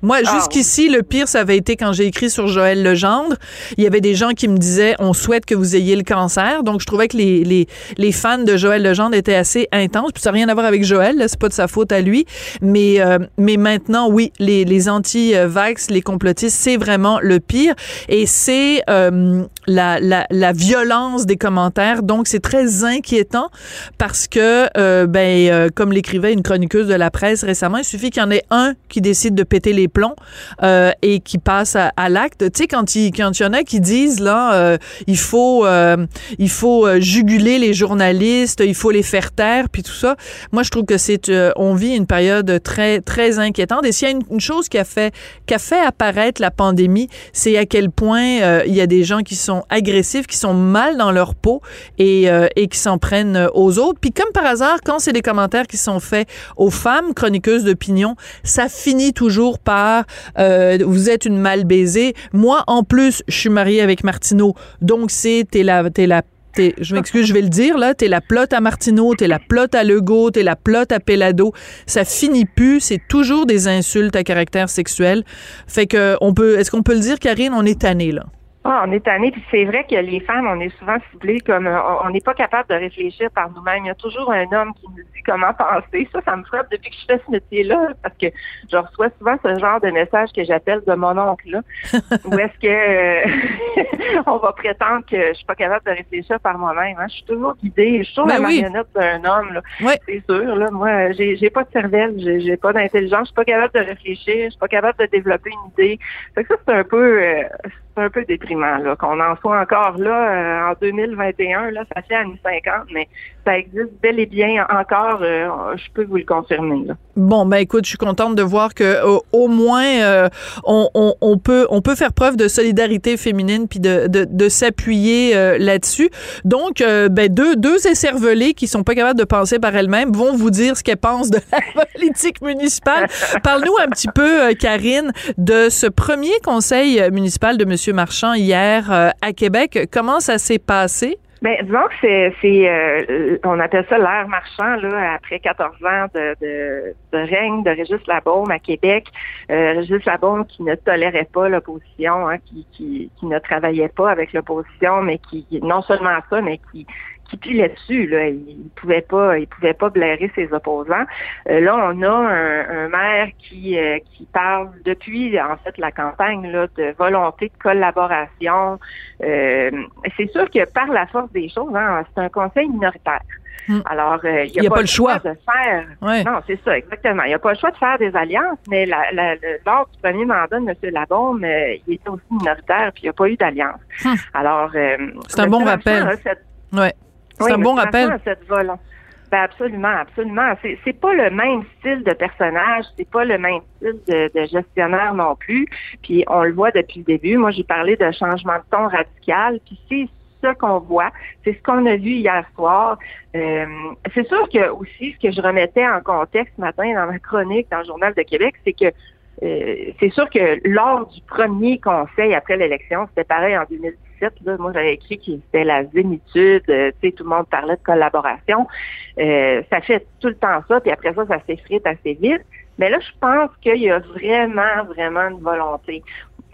Moi, Ah, jusqu'ici, le pire, ça avait été quand j'ai écrit sur Joël Legendre. Il y avait des gens qui me disaient, on souhaite que vous ayez le cancer. Donc, je trouvais que les, les, les fans de Joël Legendre étaient assez intenses. Puis ça n'a rien à voir avec Joël, là, c'est pas de sa faute à lui. Mais, euh, mais maintenant, oui, les, les anti-vax, les complotistes, c'est vraiment le pire. Et c'est euh, la, la, la violence des commentaires. Donc, c'est très inquiétant parce que, euh, ben, euh, comme l'écrivait une chroniqueuse de la presse récemment, il suffit qu'il y en ait un qui décide de péter les plombs euh, et qui passe à, l'acte. Tu sais, quand il, y en a qui disent, là, euh, il faut, euh, il faut juguler les journalistes, il faut les faire taire, puis tout ça. Moi, je trouve que c'est, on vit une période très, très inquiétante. Et s'il y a une, chose qui a fait, qui a fait apparaître la pandémie, c'est à quel point il y a des gens qui sont agressifs, qui sont mal dans leur peau et, qui s'en prennent aux autres. Puis comme par hasard, quand c'est des commentaires qui sont faits aux femmes chroniqueuses d'opinion, ça finit toujours par euh, vous êtes une mal baisée. Moi, en plus, je suis mariée avec Martineau, donc c'est t'es la t'es la t'es- je m'excuse, je vais le dire là, t'es la plotte à Martineau, t'es la plotte à Legault, t'es la plotte à Pelado. Ça finit plus, c'est toujours des insultes à caractère sexuel. Fait que on peut, est-ce qu'on peut le dire, Karine, on est tanné là. Ah, on est tanné, puis c'est vrai que les femmes, on est souvent ciblées comme euh, on n'est pas capable de réfléchir par nous-mêmes. Il y a toujours un homme qui nous dit comment penser. Ça, ça me frappe depuis que je fais ce métier-là, parce que je reçois souvent ce genre de message que j'appelle de mon oncle là. Où est-ce que euh, on va prétendre que je suis pas capable de réfléchir par moi-même. hein. Je suis toujours guidée, je suis toujours Ben la oui. marionnette d'un homme. Là. Ouais. C'est sûr, là. Moi, j'ai j'ai pas de cervelle, j'ai j'ai pas d'intelligence, je suis pas capable de réfléchir, je suis pas capable de développer une idée. Fait que ça, c'est un peu euh, c'est un peu déprimant qu'on en soit encore là euh, en 2021. Là, ça fait années 50, mais ça existe bel et bien encore. euh, je peux vous le confirmer. Bon, ben écoute, je suis contente de voir que euh, au moins euh, on, peut on peut faire preuve de solidarité féminine puis de, de, s'appuyer là-dessus. Donc, ben deux deux écervelées qui sont pas capables de penser par elles-mêmes vont vous dire ce qu'elles pensent de la politique municipale. Parle-nous un petit peu, Karine, de ce premier conseil municipal de Monsieur Marchand hier à Québec. Comment ça s'est passé? Ben, disons que c'est, c'est euh, on appelle ça l'ère marchand, là, après 14 ans de, de, de règne de Régis Labaume à Québec. Euh, Régis Labaume qui ne tolérait pas l'opposition, hein, qui, qui, qui ne travaillait pas avec l'opposition, mais qui, non seulement ça, mais qui, qui pilait dessus. Là. Il pouvait pas, il pouvait pas blairer ses opposants. Euh, là, on a un, maire qui, euh, qui parle depuis en fait la campagne là, de volonté de collaboration. Euh, c'est sûr que par la force des choses, hein, c'est un conseil minoritaire. Hmm. Alors, il n'y a, pas, le choix, de faire. Non, c'est ça, exactement. Il n'y a pas le choix de faire des alliances, mais la, la, lors du premier mandat de M. Labaume, il était aussi minoritaire, puis il n'y a pas eu d'alliance. Hmm. Alors, c'est un bon rappel. Ouais. C'est un bon rappel. Cette ben absolument, absolument. C'est, c'est pas le même style de personnage, c'est pas le même style de, gestionnaire non plus. Puis on le voit depuis le début. Moi, j'ai parlé de changement de ton radical. Puis c'est ce qu'on voit, c'est ce qu'on a vu hier soir. Euh, c'est sûr que aussi ce que je remettais en contexte ce matin dans ma chronique dans le Journal de Québec, c'est que euh, c'est sûr que lors du premier conseil après l'élection, c'était pareil en 2010 moi, j'avais écrit que c'était la zénitude. Euh, tu sais, tout le monde parlait de collaboration. Euh, ça fait tout le temps ça, puis après ça, ça s'effrite assez vite. Mais là, je pense qu'il y a vraiment, vraiment une volonté.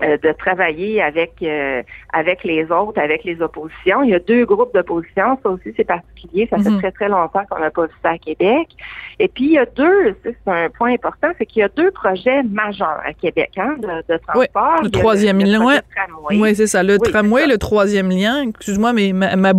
Euh, de travailler avec euh, avec les autres, avec les oppositions. Il y a deux groupes d'opposition, ça aussi c'est particulier, ça fait mhm. très très longtemps qu'on n'a pas vu ça à Québec. Et puis il y a deux, c'est un point important, c'est qu'il y a deux projets majeurs à Québec hein, de, transport. Oui, le troisième lien, oui, c'est ça, le tramway, le troisième lien. Excuse-moi, mais ma, ma,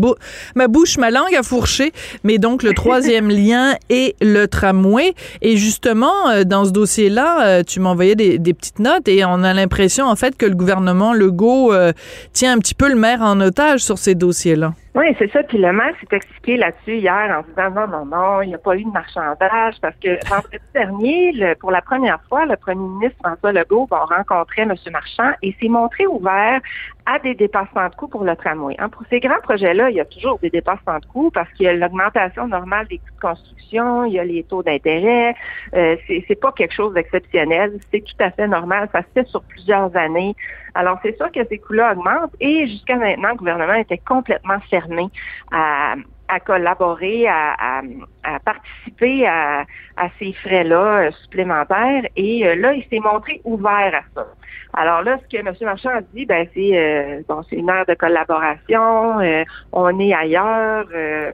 ma bouche, ma langue a fourché. Mais donc le troisième lien et le tramway. Et justement, euh, dans ce dossier-là, tu m'envoyais des, des petites notes et on a l'impression en fait que le gouvernement Legault euh, tient un petit peu le maire en otage sur ces dossiers-là. Oui, c'est ça. Puis le maire s'est expliqué là-dessus hier en disant non, non, non, il n'y a pas eu de marchandage parce que vendredi dernier, pour la première fois, le premier ministre François Legault va rencontrer M. Marchand et s'est montré ouvert à des dépassements de coûts pour le tramway. Hein, pour ces grands projets-là, il y a toujours des dépassements de coûts parce qu'il y a l'augmentation normale des coûts de construction, il y a les taux d'intérêt. Euh, c'est pas quelque chose d'exceptionnel, c'est tout à fait normal. Ça se fait sur plusieurs années. Alors, c'est sûr que ces coûts-là augmentent et jusqu'à maintenant, le gouvernement était complètement fermé à, collaborer, à, participer à, à ces frais-là euh, supplémentaires. Et euh, là, il s'est montré ouvert à ça. Alors là, ce que M. Marchand a dit, ben c'est euh, bon, c'est une heure de collaboration, on est ailleurs.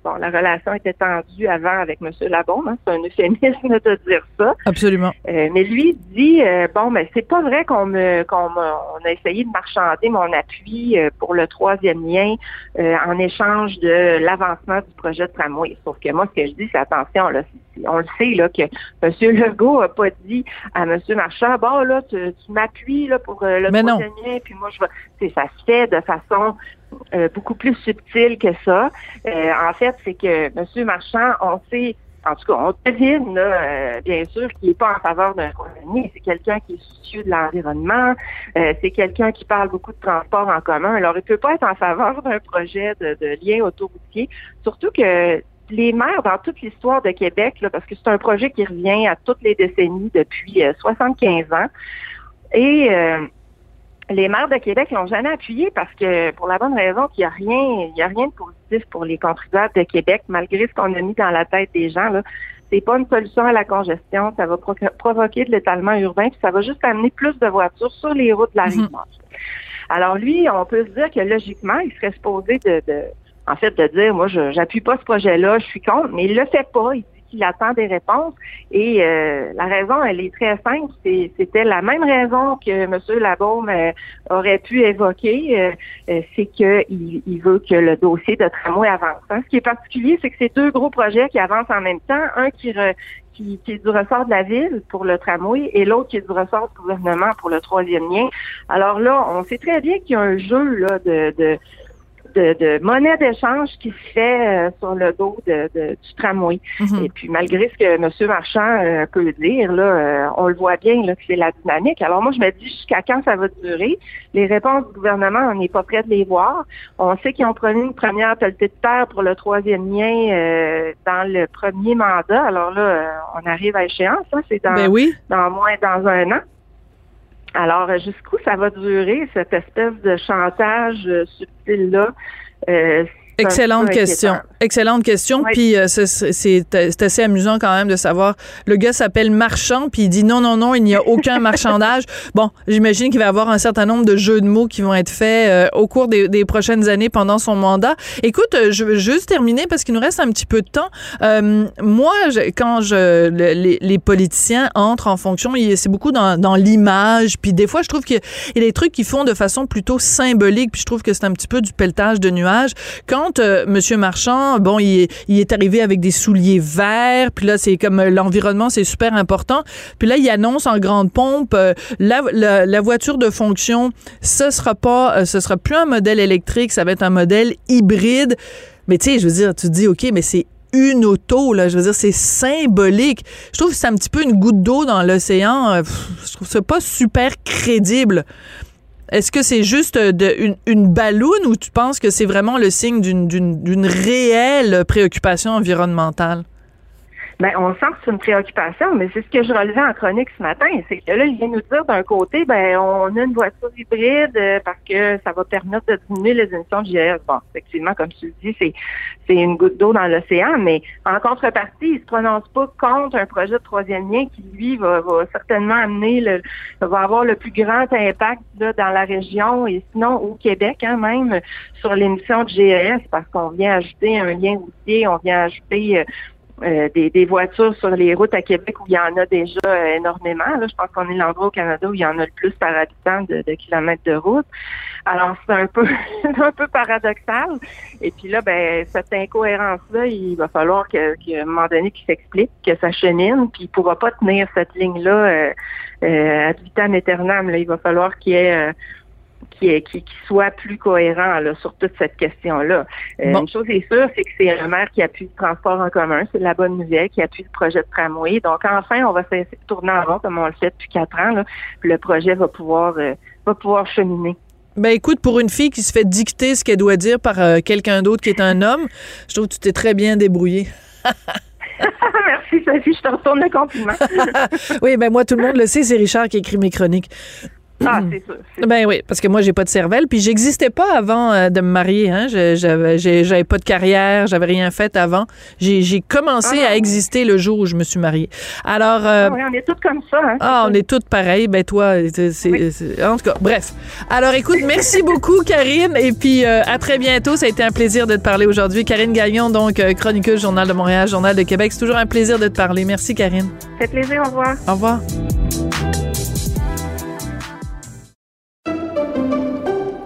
bon, la relation était tendue avant avec M. Labon, hein, c'est un euphémisme de dire ça. Absolument. mais lui dit bon, mais c'est pas vrai qu'on me qu'on on a essayé de marchander mon appui pour le troisième lien en échange de l'avancement du projet de tramway. Sauf que moi, ce que je dis, c'est attention, là, on le sait là, que M. Legault n'a pas dit à M. Marchand, bon, là, tu, m'appuies là, pour euh, le troisième lien, puis moi, je vais. Ça se fait de façon euh, beaucoup plus subtile que ça. Euh, en fait, c'est que M. Marchand, on sait en tout cas, on devine, là, bien sûr, qu'il n'est pas en faveur d'un lien. C'est quelqu'un qui est soucieux de l'environnement. c'est quelqu'un qui parle beaucoup de transport en commun. Alors, il ne peut pas être en faveur d'un projet de, de lien autoroutier. Surtout que les maires dans toute l'histoire de Québec, là, parce que c'est un projet qui revient à toutes les décennies depuis 75 euh, ans. Et euh, les maires de Québec l'ont jamais appuyé parce que pour la bonne raison qu'il n'y a rien, il y a rien de positif pour les contribuables de Québec, malgré ce qu'on a mis dans la tête des gens. Là. C'est pas une solution à la congestion, ça va provoquer de l'étalement urbain, puis ça va juste amener plus de voitures sur les routes de la rive mhm. Alors lui, on peut se dire que logiquement, il serait supposé de en fait, de dire, moi, je j'appuie pas ce projet-là, je suis contre, mais il le fait pas. Il dit qu'il attend des réponses. Et euh, la raison, elle est très simple. C'était la même raison que M. Labaume euh, aurait pu évoquer. Euh, c'est qu'il il veut que le dossier de tramway avance. Hein. Ce qui est particulier, c'est que c'est deux gros projets qui avancent en même temps. Un qui, qui, qui, est du ressort de la ville pour le tramway et l'autre qui est du ressort du gouvernement pour le troisième lien. Alors là, on sait très bien qu'il y a un jeu là, de, de de, monnaie d'échange qui se fait euh, sur le dos de, du tramway. Mhm. Et puis malgré ce que M. Marchand euh, peut dire, là, euh, on le voit bien là, que c'est la dynamique. Alors moi, je me dis jusqu'à quand ça va durer? Les réponses du gouvernement, on n'est pas prêt de les voir. On sait qu'ils ont promis une première pelletée de terre pour le troisième lien dans le premier mandat. Alors là, on arrive à échéance. Hein? C'est dans, ben oui. dans moins dans un an. Alors, euh, jusqu'où ça va durer, cette espèce de chantage euh, subtil-là? Euh, Excellente question. Excellente question. Oui. Puis euh, c'est- assez amusant quand même de savoir. Le gars s'appelle Marchand, puis il dit non, non, non, il n'y a aucun marchandage. Bon, j'imagine qu'il va y avoir un certain nombre de jeux de mots qui vont être faits euh, au cours des, des prochaines années pendant son mandat. Écoute, euh, je veux juste terminer parce qu'il nous reste un petit peu de temps. Euh, moi, je- quand je le- les, les politiciens entrent en fonction, c'est beaucoup dans, dans l'image. Puis des fois, je trouve qu'il y a des trucs qu'ils font de façon plutôt symbolique. Puis je trouve que c'est un petit peu du pelletage de nuages. Quand euh, Monsieur Marchand, bon, il, est- arrivé avec des souliers verts. Puis là, c'est comme euh, l'environnement, c'est super important. Puis là, il annonce en grande pompe euh, la, voiture de fonction. Ce sera pas, ce sera plus un modèle électrique, ça va être un modèle hybride. Mais tu sais, je veux dire, tu te dis, ok, mais c'est une auto, là. Je veux dire, c'est symbolique. Je trouve que c'est un petit peu une goutte d'eau dans l'océan. Je trouve ça pas super crédible. Est-ce que c'est juste euh, une, une balloune ou tu penses que c'est vraiment le signe d'une- réelle préoccupation environnementale? Ben, on sent que c'est une préoccupation, mais c'est ce que je relevais en chronique ce matin. C'est que là, il vient nous dire d'un côté, ben, on a une voiture hybride euh, parce que ça va permettre de diminuer les émissions de GS. Bon, effectivement, comme tu le dis, c'est, c'est une goutte d'eau dans l'océan, mais en contrepartie, il se prononce pas contre un projet de troisième lien qui, lui, va, va certainement amener le, va avoir le plus grand impact là, dans la région et sinon au Québec, hein, même, sur l'émission de GES parce qu'on vient ajouter un lien routier, on vient ajouter euh, euh, des, des voitures sur les routes à Québec où il y en a déjà euh, énormément. Là. Je pense qu'on est l'endroit au Canada où il y en a le plus par habitant de, de kilomètres de route. Alors, c'est un peu un peu paradoxal. Et puis là, ben, cette incohérence-là, il va falloir qu'à un moment donné qu'il s'explique, que ça chemine, puis il pourra pas tenir cette ligne-là euh, euh, ad vitam aeternam. Là. Il va falloir qu'il y ait euh, qui, est- qui, qui soit plus cohérent là, sur toute cette question-là. Euh, Bon. Une chose est sûre, c'est que c'est le maire qui appuie le transport en commun, c'est la bonne nouvelle, qui appuie le projet de tramway. Donc enfin, on va cesser de tourner en rond comme on le fait depuis quatre ans. Là, puis le projet va pouvoir euh, va pouvoir cheminer. Ben écoute, pour une fille qui se fait dicter ce qu'elle doit dire par euh, quelqu'un d'autre qui est un homme, je trouve que tu t'es très bien débrouillé. Merci Sophie, je te retourne le compliment. oui, ben moi, tout le monde le sait, c'est Richard qui écrit mes chroniques. Ah, c'est sûr. c'est Ben oui, parce que moi, j'ai pas de cervelle, puis j'existais pas avant euh, de me marier. Hein. J'avais pas de carrière, j'avais rien fait avant. J'ai commencé Ah. à exister le jour où je me suis mariée. Alors, euh, Ah oui, on est toutes comme ça. Hein, ah, on est toutes pareilles. Ben toi, c'est, en tout cas, bref. Alors, écoute, merci beaucoup, Karine, et puis euh, à très bientôt. Ça a été un plaisir de te parler aujourd'hui. Karine Gagnon, donc chroniqueuse Journal de Montréal, Journal de Québec. C'est toujours un plaisir de te parler. Merci, Karine. Ça fait plaisir, au revoir. Au revoir.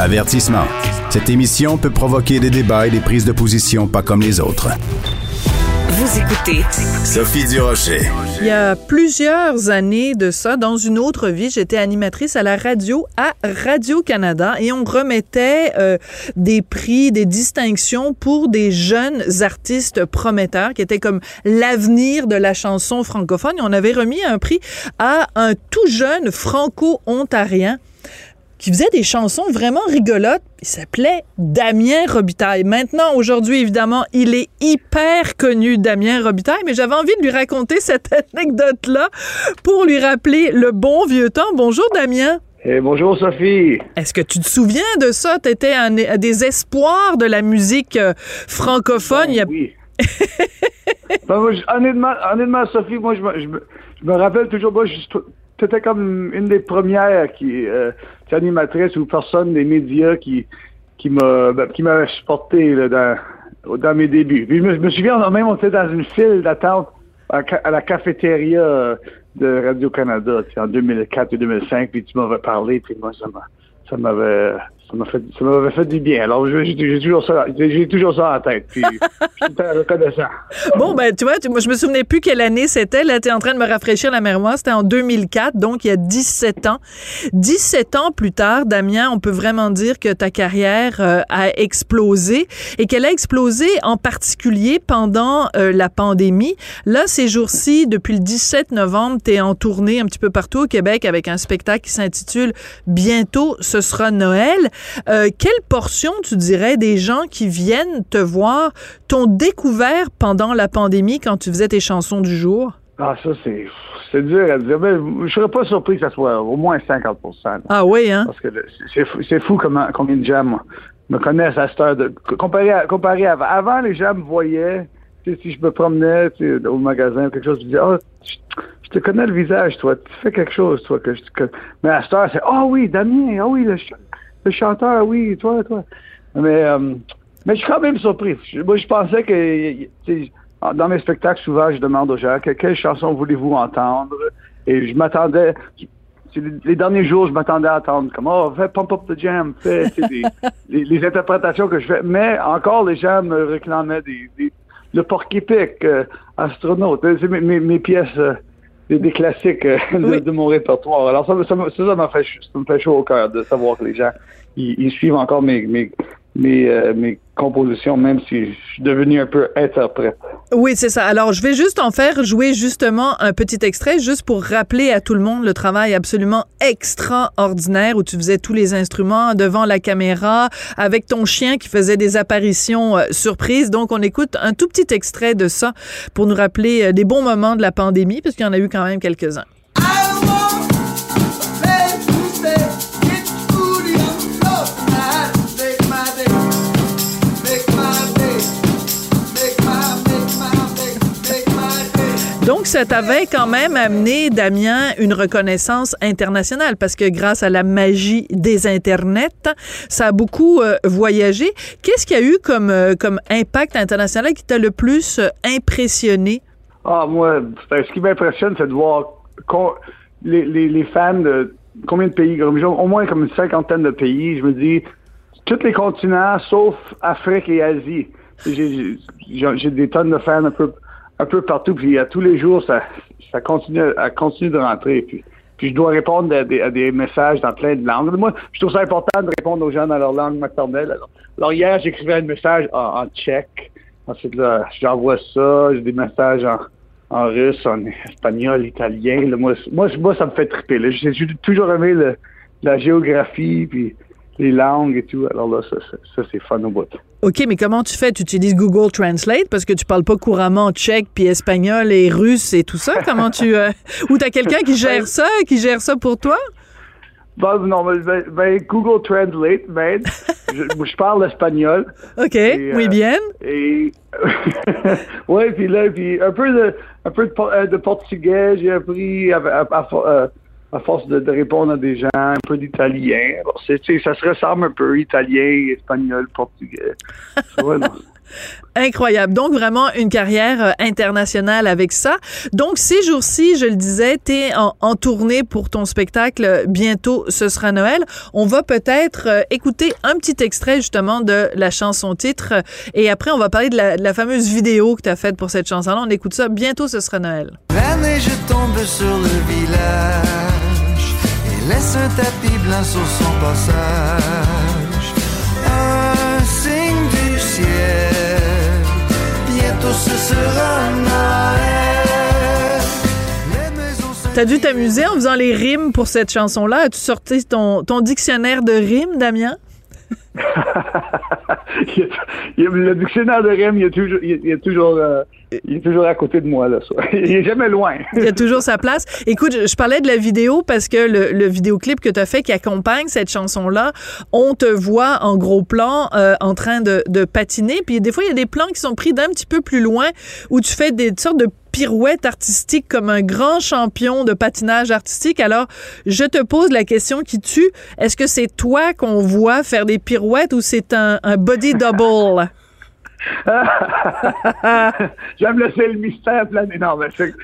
Avertissement. Cette émission peut provoquer des débats et des prises de position pas comme les autres. Vous écoutez Sophie Durocher. Il y a plusieurs années de ça, dans une autre vie, j'étais animatrice à la radio à Radio-Canada et on remettait euh, des prix, des distinctions pour des jeunes artistes prometteurs qui étaient comme l'avenir de la chanson francophone. Et on avait remis un prix à un tout jeune franco-ontarien qui faisait des chansons vraiment rigolotes. Il s'appelait Damien Robitaille. Maintenant, aujourd'hui, évidemment, il est hyper connu, Damien Robitaille, mais j'avais envie de lui raconter cette anecdote-là pour lui rappeler le bon vieux temps. Bonjour, Damien. Eh, bonjour Sophie. Est-ce que tu te souviens de ça? Tu étais un, un des espoirs de la musique euh, francophone. Il y a- Oui. Ben, moi, honnêtement, honnêtement, Sophie, moi, je me, je me, je me rappelle toujours, moi, tu étais comme une des premières qui, euh, qui animatrice ou personne des médias qui, qui m'a, ben, qui m'avait supporté là, dans, dans mes débuts. Puis je me, je me souviens, même, on était dans une file d'attente à, à la cafétéria euh, de Radio-Canada, tu sais, en 2004 et 2005, puis tu m'avais parlé, puis moi, ça m'a, ça m'avait, ça m'a fait, ça m'avait fait du bien. Alors, j'ai toujours ça, j'ai toujours ça en tête. Puis, je suis reconnaissant. Bon, ben, tu vois, tu- moi, je me souvenais plus quelle année c'était. Là, es en train de me rafraîchir la mémoire. C'était en 2004, donc il y a 17 ans. 17 ans plus tard, Damien, on peut vraiment dire que ta carrière euh, a explosé et qu'elle a explosé en particulier pendant euh, la pandémie. Là, ces jours-ci, depuis le 17 novembre, tu es en tournée un petit peu partout au Québec avec un spectacle qui s'intitule Bientôt, ce sera Noël. Euh, quelle portion, tu dirais, des gens qui viennent te voir t'ont découvert pendant la pandémie quand tu faisais tes chansons du jour? Ah, ça, c'est, c'est dur à dire. Mais je serais pas surpris que ça soit au moins 50 là. Ah oui, hein? Parce que c'est fou, c'est fou comment, combien de gens me connaissent à cette heure. De, comparé, à, comparé à avant. Les gens me voyaient. Tu sais, si je me promenais au magasin ou quelque chose, je disais, ah, je, je te connais le visage, toi. Tu fais quelque chose, toi. que je, que... Mais à cette heure, c'est, ah oui, Damien, ah oui, le, le chanteur, oui, toi, toi. Mais, euh, mais je suis quand même surpris. Je- Moi, je pensais que, dans mes spectacles, souvent, je demande aux gens, que- quelle chanson voulez-vous entendre? Et je m'attendais, les, derniers jours, je m'attendais à attendre comme oh fais pump up the jam, fais des- les, les interprétations que je fais. Mais encore, les gens me réclamaient des, des- le porc-épic, euh, astronaute, mes, mes pièces, euh, des, des classiques euh, de, de mon répertoire. Alors ça, me- ça, me- ça, ça m'a fait, ça me fait chaud au cœur de savoir que les gens ils, ils suivent encore mes mes mes, euh, mes compositions, même si je suis devenu un peu interprète. Oui, c'est ça. Alors, je vais juste en faire jouer justement un petit extrait, juste pour rappeler à tout le monde le travail absolument extraordinaire où tu faisais tous les instruments devant la caméra, avec ton chien qui faisait des apparitions euh, surprises. Donc, on écoute un tout petit extrait de ça pour nous rappeler euh, des bons moments de la pandémie, parce qu'il y en a eu quand même quelques-uns. Ça t'avait quand même amené, Damien, une reconnaissance internationale parce que grâce à la magie des Internets, ça a beaucoup euh, voyagé. Qu'est-ce qu'il y a eu comme, euh, impact international qui t'a le plus euh, impressionné? Ah, moi, ben, ce qui m'impressionne, c'est de voir les, les, les fans de combien de pays, au moins comme une cinquantaine de pays. Je me dis, tous les continents, sauf Afrique et Asie. J'ai des tonnes de fans un peu, un peu partout, puis à tous les jours, ça, ça continue, à continue de rentrer. Puis, puis je dois répondre à des, à des messages dans plein de langues. Moi, je trouve ça important de répondre aux gens dans leur langue maternelle. Alors, hier, j'écrivais un message en, en tchèque. Ensuite, là, j'envoie ça. J'ai des messages en, en russe, en espagnol, italien. Là, moi, moi, moi, ça me fait triper. j'ai toujours aimé le- la géographie, puis les langues et tout. Alors là, ça, ça, ça, c'est fun au bout. OK, mais comment tu fais? Tu utilises Google Translate parce que tu parles pas couramment tchèque, puis espagnol et russe et tout ça? Comment tu... euh, Ou t'as quelqu'un qui gère ça, qui gère ça pour toi? Bon, non, mais, ben, ben, Google Translate, ben, je, je parle espagnol. OK, Et, muy euh, bien. Et ouais, puis là, puis un peu de, un peu de, euh, de portugais, j'ai appris à, à- à à force de, de répondre à des gens, un peu d'italien. Ça se ressemble un peu, italien, espagnol, portugais. Ouais. Incroyable. Donc, vraiment une carrière euh, internationale avec ça. Donc, ces jours-ci, je le disais, tu es en, en tournée pour ton spectacle. euh, Bientôt, ce sera Noël. On va peut-être euh, écouter un petit extrait, justement, de la chanson titre. Et après, on va parler de la, de la fameuse vidéo que tu as faite pour cette chanson-là. On écoute ça. Bientôt, ce sera Noël. La neige tombe sur le village laisse un tapis blanc sur son passage. Un signe du ciel, bientôt ce sera Noël. T'as dû t'amuser en faisant les rimes pour cette chanson-là. As-tu sorti ton, ton dictionnaire de rimes, Damien? A- a- le dictionnaire de Rem, il est toujours, il est toujours, euh, il est toujours à côté de moi, là. Il est jamais loin. Il a toujours sa place. Écoute, je, je parlais de la vidéo parce que le, le vidéoclip que tu as fait qui accompagne cette chanson-là, on te voit en gros plan euh, en train de, de patiner. Puis des fois, il y a des plans qui sont pris d'un petit peu plus loin où tu fais des sortes de pirouettes artistiques comme un grand champion de patinage artistique. Alors, je te pose la question qui tue. Est-ce que c'est toi qu'on voit faire des pirouettes ou c'est un, un body double? J'aime laisser le mystère planer. Non, mais c'est,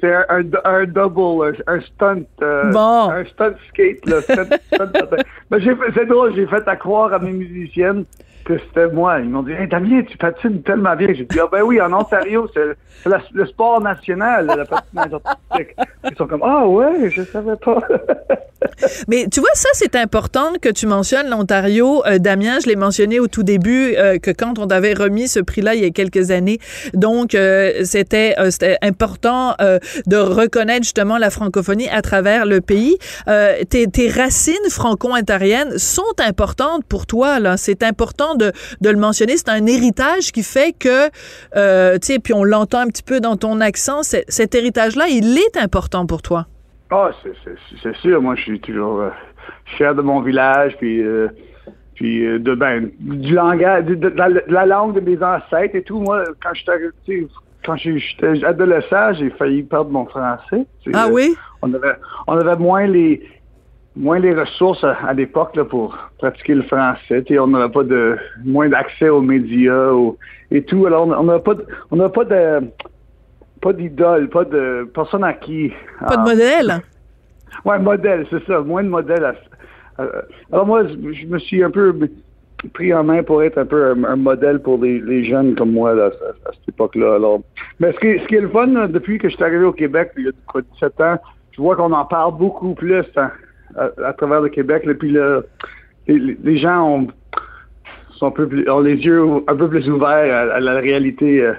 c'est- un, un, un double, un, un stunt, euh, Bon. un stunt skate, là. stunt- stunt patin. J'ai fait- c'est drôle, j'ai fait à croire à mes musiciennes que c'était moi. Ils m'ont dit, hey, Damien, tu patines tellement bien. J'ai dit, ah ben oui, en Ontario, c'est le sport national, la patinage artistique. Ils sont comme, ah ouais, je savais pas. Mais tu vois, ça, c'est important que tu mentionnes l'Ontario. Euh, Damien, je l'ai mentionné au tout début, euh, que quand on t'avait remis ce prix-là il y a quelques années, donc euh, c'était euh, important euh, de reconnaître justement la francophonie à travers le pays. Euh, tes, tes racines franco-ontariennes sont importantes pour toi, là. C'est important de, de le mentionner. C'est un héritage qui fait que, tu sais, puis on l'entend un petit peu dans ton accent, cet héritage-là, il est important pour toi. Ah, c'est- sûr. Moi, je suis toujours euh, fier de mon village, puis, euh, puis euh, de, ben, du langage, de, la, de la langue de mes ancêtres et tout. Moi, quand j'étais quand j'étais adolescent, j'ai failli perdre mon français. Ah oui? On avait, on avait moins les moins les ressources à, à l'époque pour pratiquer le français. On n'avait pas de moins d'accès aux médias au- et tout. Alors on n'avait pas de, on pas de pas d'idole, pas de personne à qui. Pas de modèle? Ouais, modèle, c'est ça, moins de modèle. à- à- alors moi, je me suis un peu pris en main pour être un peu un, un modèle pour les, les jeunes comme moi là, à, à cette époque-là. Alors, mais ce qui, ce qui est le fun, là, depuis que je suis arrivé au Québec, il y a quoi, 17 ans, je vois qu'on en parle beaucoup plus hein, à, à travers le Québec. Là, puis là, les, les gens ont, sont un peu plus, ont les yeux un peu plus ouverts à, à la réalité euh,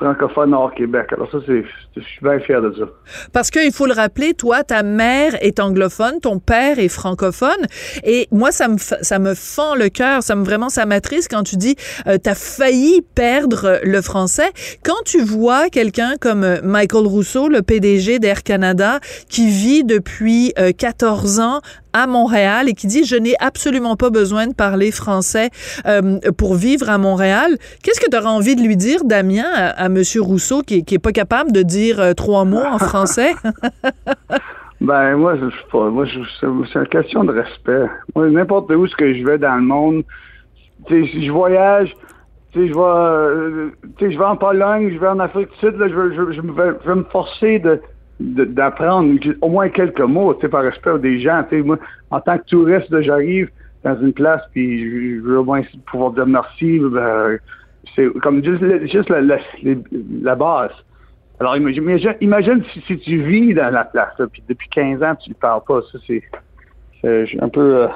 francophone hors Québec. Alors ça, c'est, je suis bien fier de ça. Parce qu'il faut le rappeler, toi, ta mère est anglophone, ton père est francophone. Et moi, ça me, ça me fend le cœur, ça me vraiment, ça m'attriste quand tu dis, euh, t'as failli perdre le français. Quand tu vois quelqu'un comme euh, Michael Rousseau, le PDG d'Air Canada, qui vit depuis euh, 14 ans à Montréal et qui dit je n'ai absolument pas besoin de parler français euh, pour vivre à Montréal. Qu'est-ce que tu auras envie de lui dire, Damien, à, à Monsieur Rousseau qui, qui est pas capable de dire euh, trois mots en français? Ben moi, je sais pas. Moi, je- c'est une question de respect. Moi, n'importe où ce que je vais dans le monde, tu sais, si je voyage, tu sais, je vais, euh, tu sais, je vais en Pologne, je vais en Afrique du Sud, là, je, vais, je, vais, je vais me forcer de de- d'apprendre au moins quelques mots, tu sais, par respect des gens. Tu sais, moi, en tant que touriste, j'arrive dans une place, puis je, veux au moins pouvoir dire merci. Ben, c'est comme juste, la, base. Alors, imagine, imagine, si, si tu vis dans la place, là, puis depuis 15 ans, tu ne parles pas. Ça, c'est c'est un peu, euh,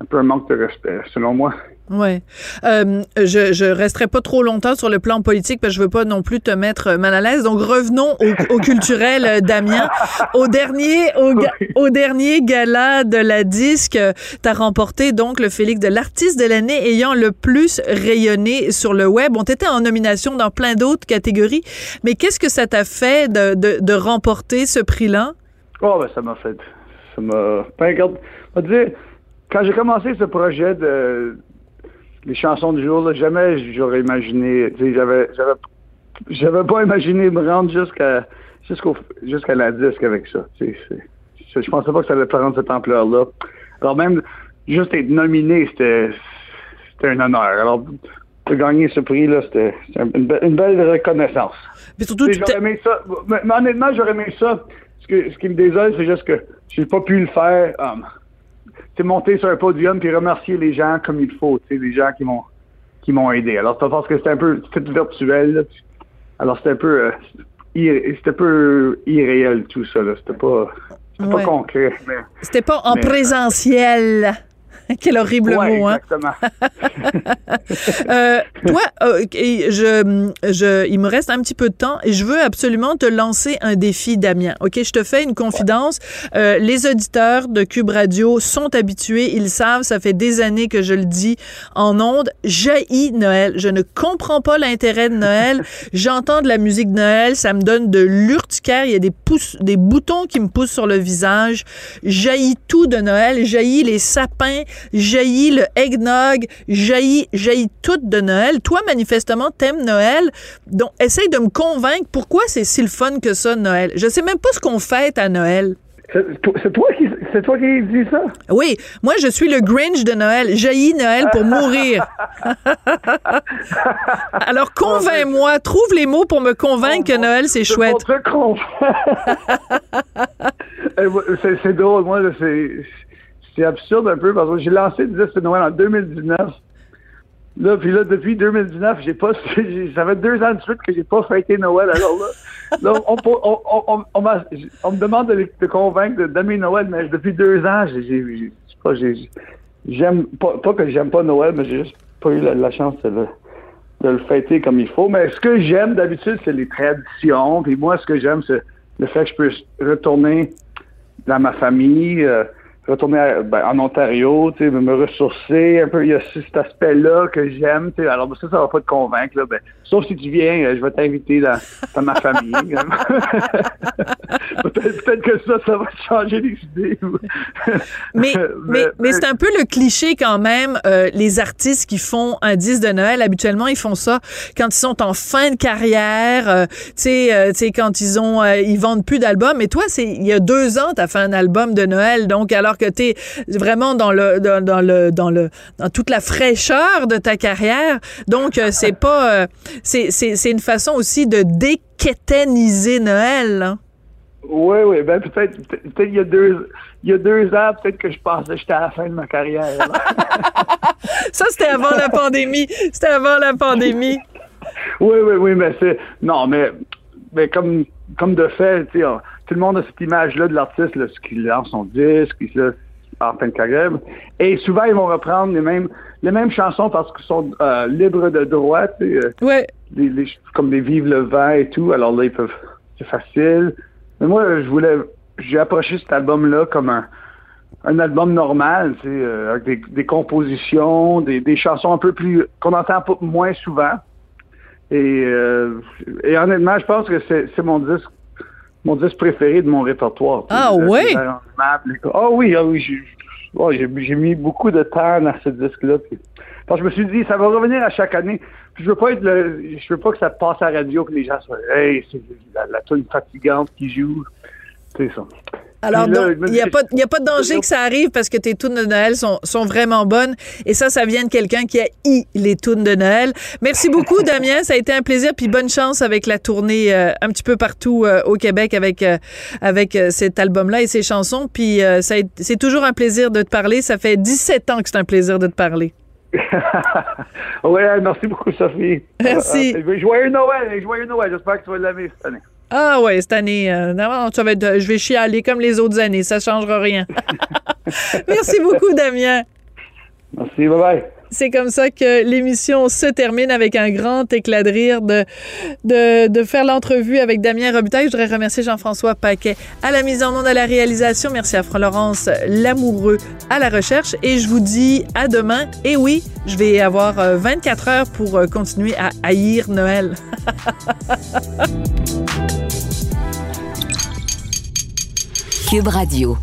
un peu un manque de respect, selon moi. Ouais. Euh, je, je resterai pas trop longtemps sur le plan politique parce que je veux pas non plus te mettre mal à l'aise. Donc revenons au, au culturel, euh, Damien. Au dernier, au, ga- au dernier gala de la disque, tu as remporté donc le Félix de l'artiste de l'année ayant le plus rayonné sur le web. On t'était en nomination dans plein d'autres catégories, mais qu'est-ce que ça t'a fait de, de, de remporter ce prix-là? Oh, ben, ça m'a fait. Ça m'a. Ben, regarde, on va dire, quand j'ai commencé ce projet de. Les chansons du jour, là, jamais j'aurais imaginé. J'avais, j'avais, j'avais pas imaginé me rendre jusqu'à, jusqu'au, jusqu'à la disque avec ça. je pensais pas que ça allait prendre cette ampleur-là. Alors, même, juste être nominé, c'était, c'était un honneur. Alors, de gagner ce prix-là, c'était, une, be- une belle reconnaissance. Mais surtout, j'aurais aimé ça. Mais, mais honnêtement, j'aurais aimé ça. Ce, que, ce qui me désole, c'est juste que j'ai pas pu le faire. Um, c'est monter sur un podium puis remercier les gens comme il faut. Tu sais, les gens qui m'ont qui m'ont aidé. Alors, c'est parce que c'était un peu virtuel. là. Alors, c'était un peu euh, c'était un peu irréel tout ça. Là. C'était pas c'était Ouais. pas concret. C'était pas en mais- présentiel. Quel horrible Ouais, mot, hein? exactement. Euh, toi, euh, je, je, il me reste un petit peu de temps et je veux absolument te lancer un défi, Damien. OK, je te fais une confidence. Euh, les auditeurs de Cube Radio sont habitués, ils savent, ça fait des années que je le dis en ondes. Jaillit Noël. Je ne comprends pas l'intérêt de Noël. J'entends de la musique de Noël, ça me donne de l'urticaire. Il y a des pouces, des boutons qui me poussent sur le visage. Jaillit tout de Noël. Jaillit les sapins. Jaillit le eggnog. Jaillit, jaillit tout de Noël. Toi, manifestement, t'aimes Noël. Donc, essaye de me convaincre pourquoi c'est si le fun que ça, Noël. Je sais même pas ce qu'on fête à Noël. C'est toi qui c'est toi qui dis ça? Oui, moi je suis le Grinch de Noël. Jaillit Noël pour mourir. Alors convainc-moi, trouve les mots pour me convaincre que Noël c'est chouette. Eh, c'est drôle, moi, c'est. C'est absurde un peu parce que j'ai lancé le disque de Noël en 2019. Là, puis là, depuis 2019, j'ai pas, ça fait deux ans de suite que j'ai pas fêté Noël. Alors là, là on, on, on, on, me demande de, de convaincre d'aimer Noël, mais depuis deux ans, j'ai, pas, j'ai, j'aime pas, pas que j'aime pas Noël, mais j'ai juste pas eu la, chance de le, de le fêter comme il faut. Mais ce que j'aime d'habitude, c'est les traditions. Puis moi, ce que j'aime, c'est le fait que je puisse retourner dans ma famille, euh, retourner à- ben, en Ontario, tu sais, me ressourcer un peu. Il y a cet aspect-là que j'aime. tu sais. Alors ça, ça va pas te convaincre. Là, ben, sauf si tu viens, euh, je vais t'inviter dans, dans ma famille. peut-être, que ça, ça va te changer les idées. Mais, mais, mais c'est un peu le cliché quand même. euh, les artistes qui font un disque de Noël, habituellement, ils font ça quand ils sont en fin de carrière. euh, tu sais, euh, tu sais, quand ils ont, euh, ils vendent plus d'albums. Mais toi, c'est il y a deux ans, t'as fait un album de Noël. Donc, alors que t'es vraiment dans le, dans, dans le, dans le, dans toute la fraîcheur de ta carrière. Donc, euh, c'est pas, euh, c'est, c'est, c'est une façon aussi de déquéténiser Noël. hein. Oui, oui, ben peut-être, peut-être il y a deux, il y a deux ans, peut-être que je pensais que j'étais à la fin de ma carrière. là. Ça, c'était avant la pandémie. C'était avant la pandémie. Oui, oui, oui, mais c'est. Non, mais, mais comme, comme de fait, tu sais, tout le monde a cette image-là de l'artiste, là, ce qui lance son disque, qui là, en fin de carrière. Et souvent, ils vont reprendre les mêmes, les mêmes chansons parce qu'ils sont euh, libres de droit, euh, Ouais. les- les- comme des Vive le vent et tout. Alors là, ils peuvent. C'est facile. Mais moi, je voulais. J'ai approché cet album-là comme un, un album normal, tu sais, euh, avec des, des compositions, des, des chansons un peu plus. qu'on entend pas moins souvent. Et, euh, et honnêtement, je pense que c'est mon disque mon disque préféré de mon répertoire. Ah les- Ah oui, ah oui, j'ai ouais, j'ai- mis beaucoup de temps dans ce disque-là. parce que je me suis dit, ça va revenir à chaque année. Puis je veux pas être le, je veux pas que ça passe à la radio que les gens soient, hey, c'est la, la tune fatigante qui joue. C'est ça. Alors, donc, il n'y a, a pas de danger que ça arrive parce que tes tunes de Noël sont, sont vraiment bonnes. Et ça, ça vient de quelqu'un qui a i les tunes de Noël. Merci beaucoup, Damien. Ça a été un plaisir. Puis bonne chance avec la tournée euh, un petit peu partout euh, au Québec avec, euh, avec cet album-là et ses chansons. Puis c'est toujours un plaisir de te parler. Ça fait 17 ans que c'est un plaisir de te parler. ouais, merci beaucoup, Sophie. Merci. Joyeux Noël, joyeux Noël. J'espère que tu vas l'aimer cette année. Ah ouais, cette année, euh, non, ça va être, je vais chialer comme les autres années. Ça changera rien. Merci beaucoup, Damien. Merci, bye bye. C'est comme ça que l'émission se termine avec un grand éclat de rire de, faire l'entrevue avec Damien Robitaille. Je voudrais remercier Jean-François Paquet à la mise en onde, à la réalisation. Merci à Florence Lamoureux à la recherche. Et je vous dis à demain. Et oui, je vais avoir euh, 24 heures pour euh, continuer à haïr Noël. Cube Radio.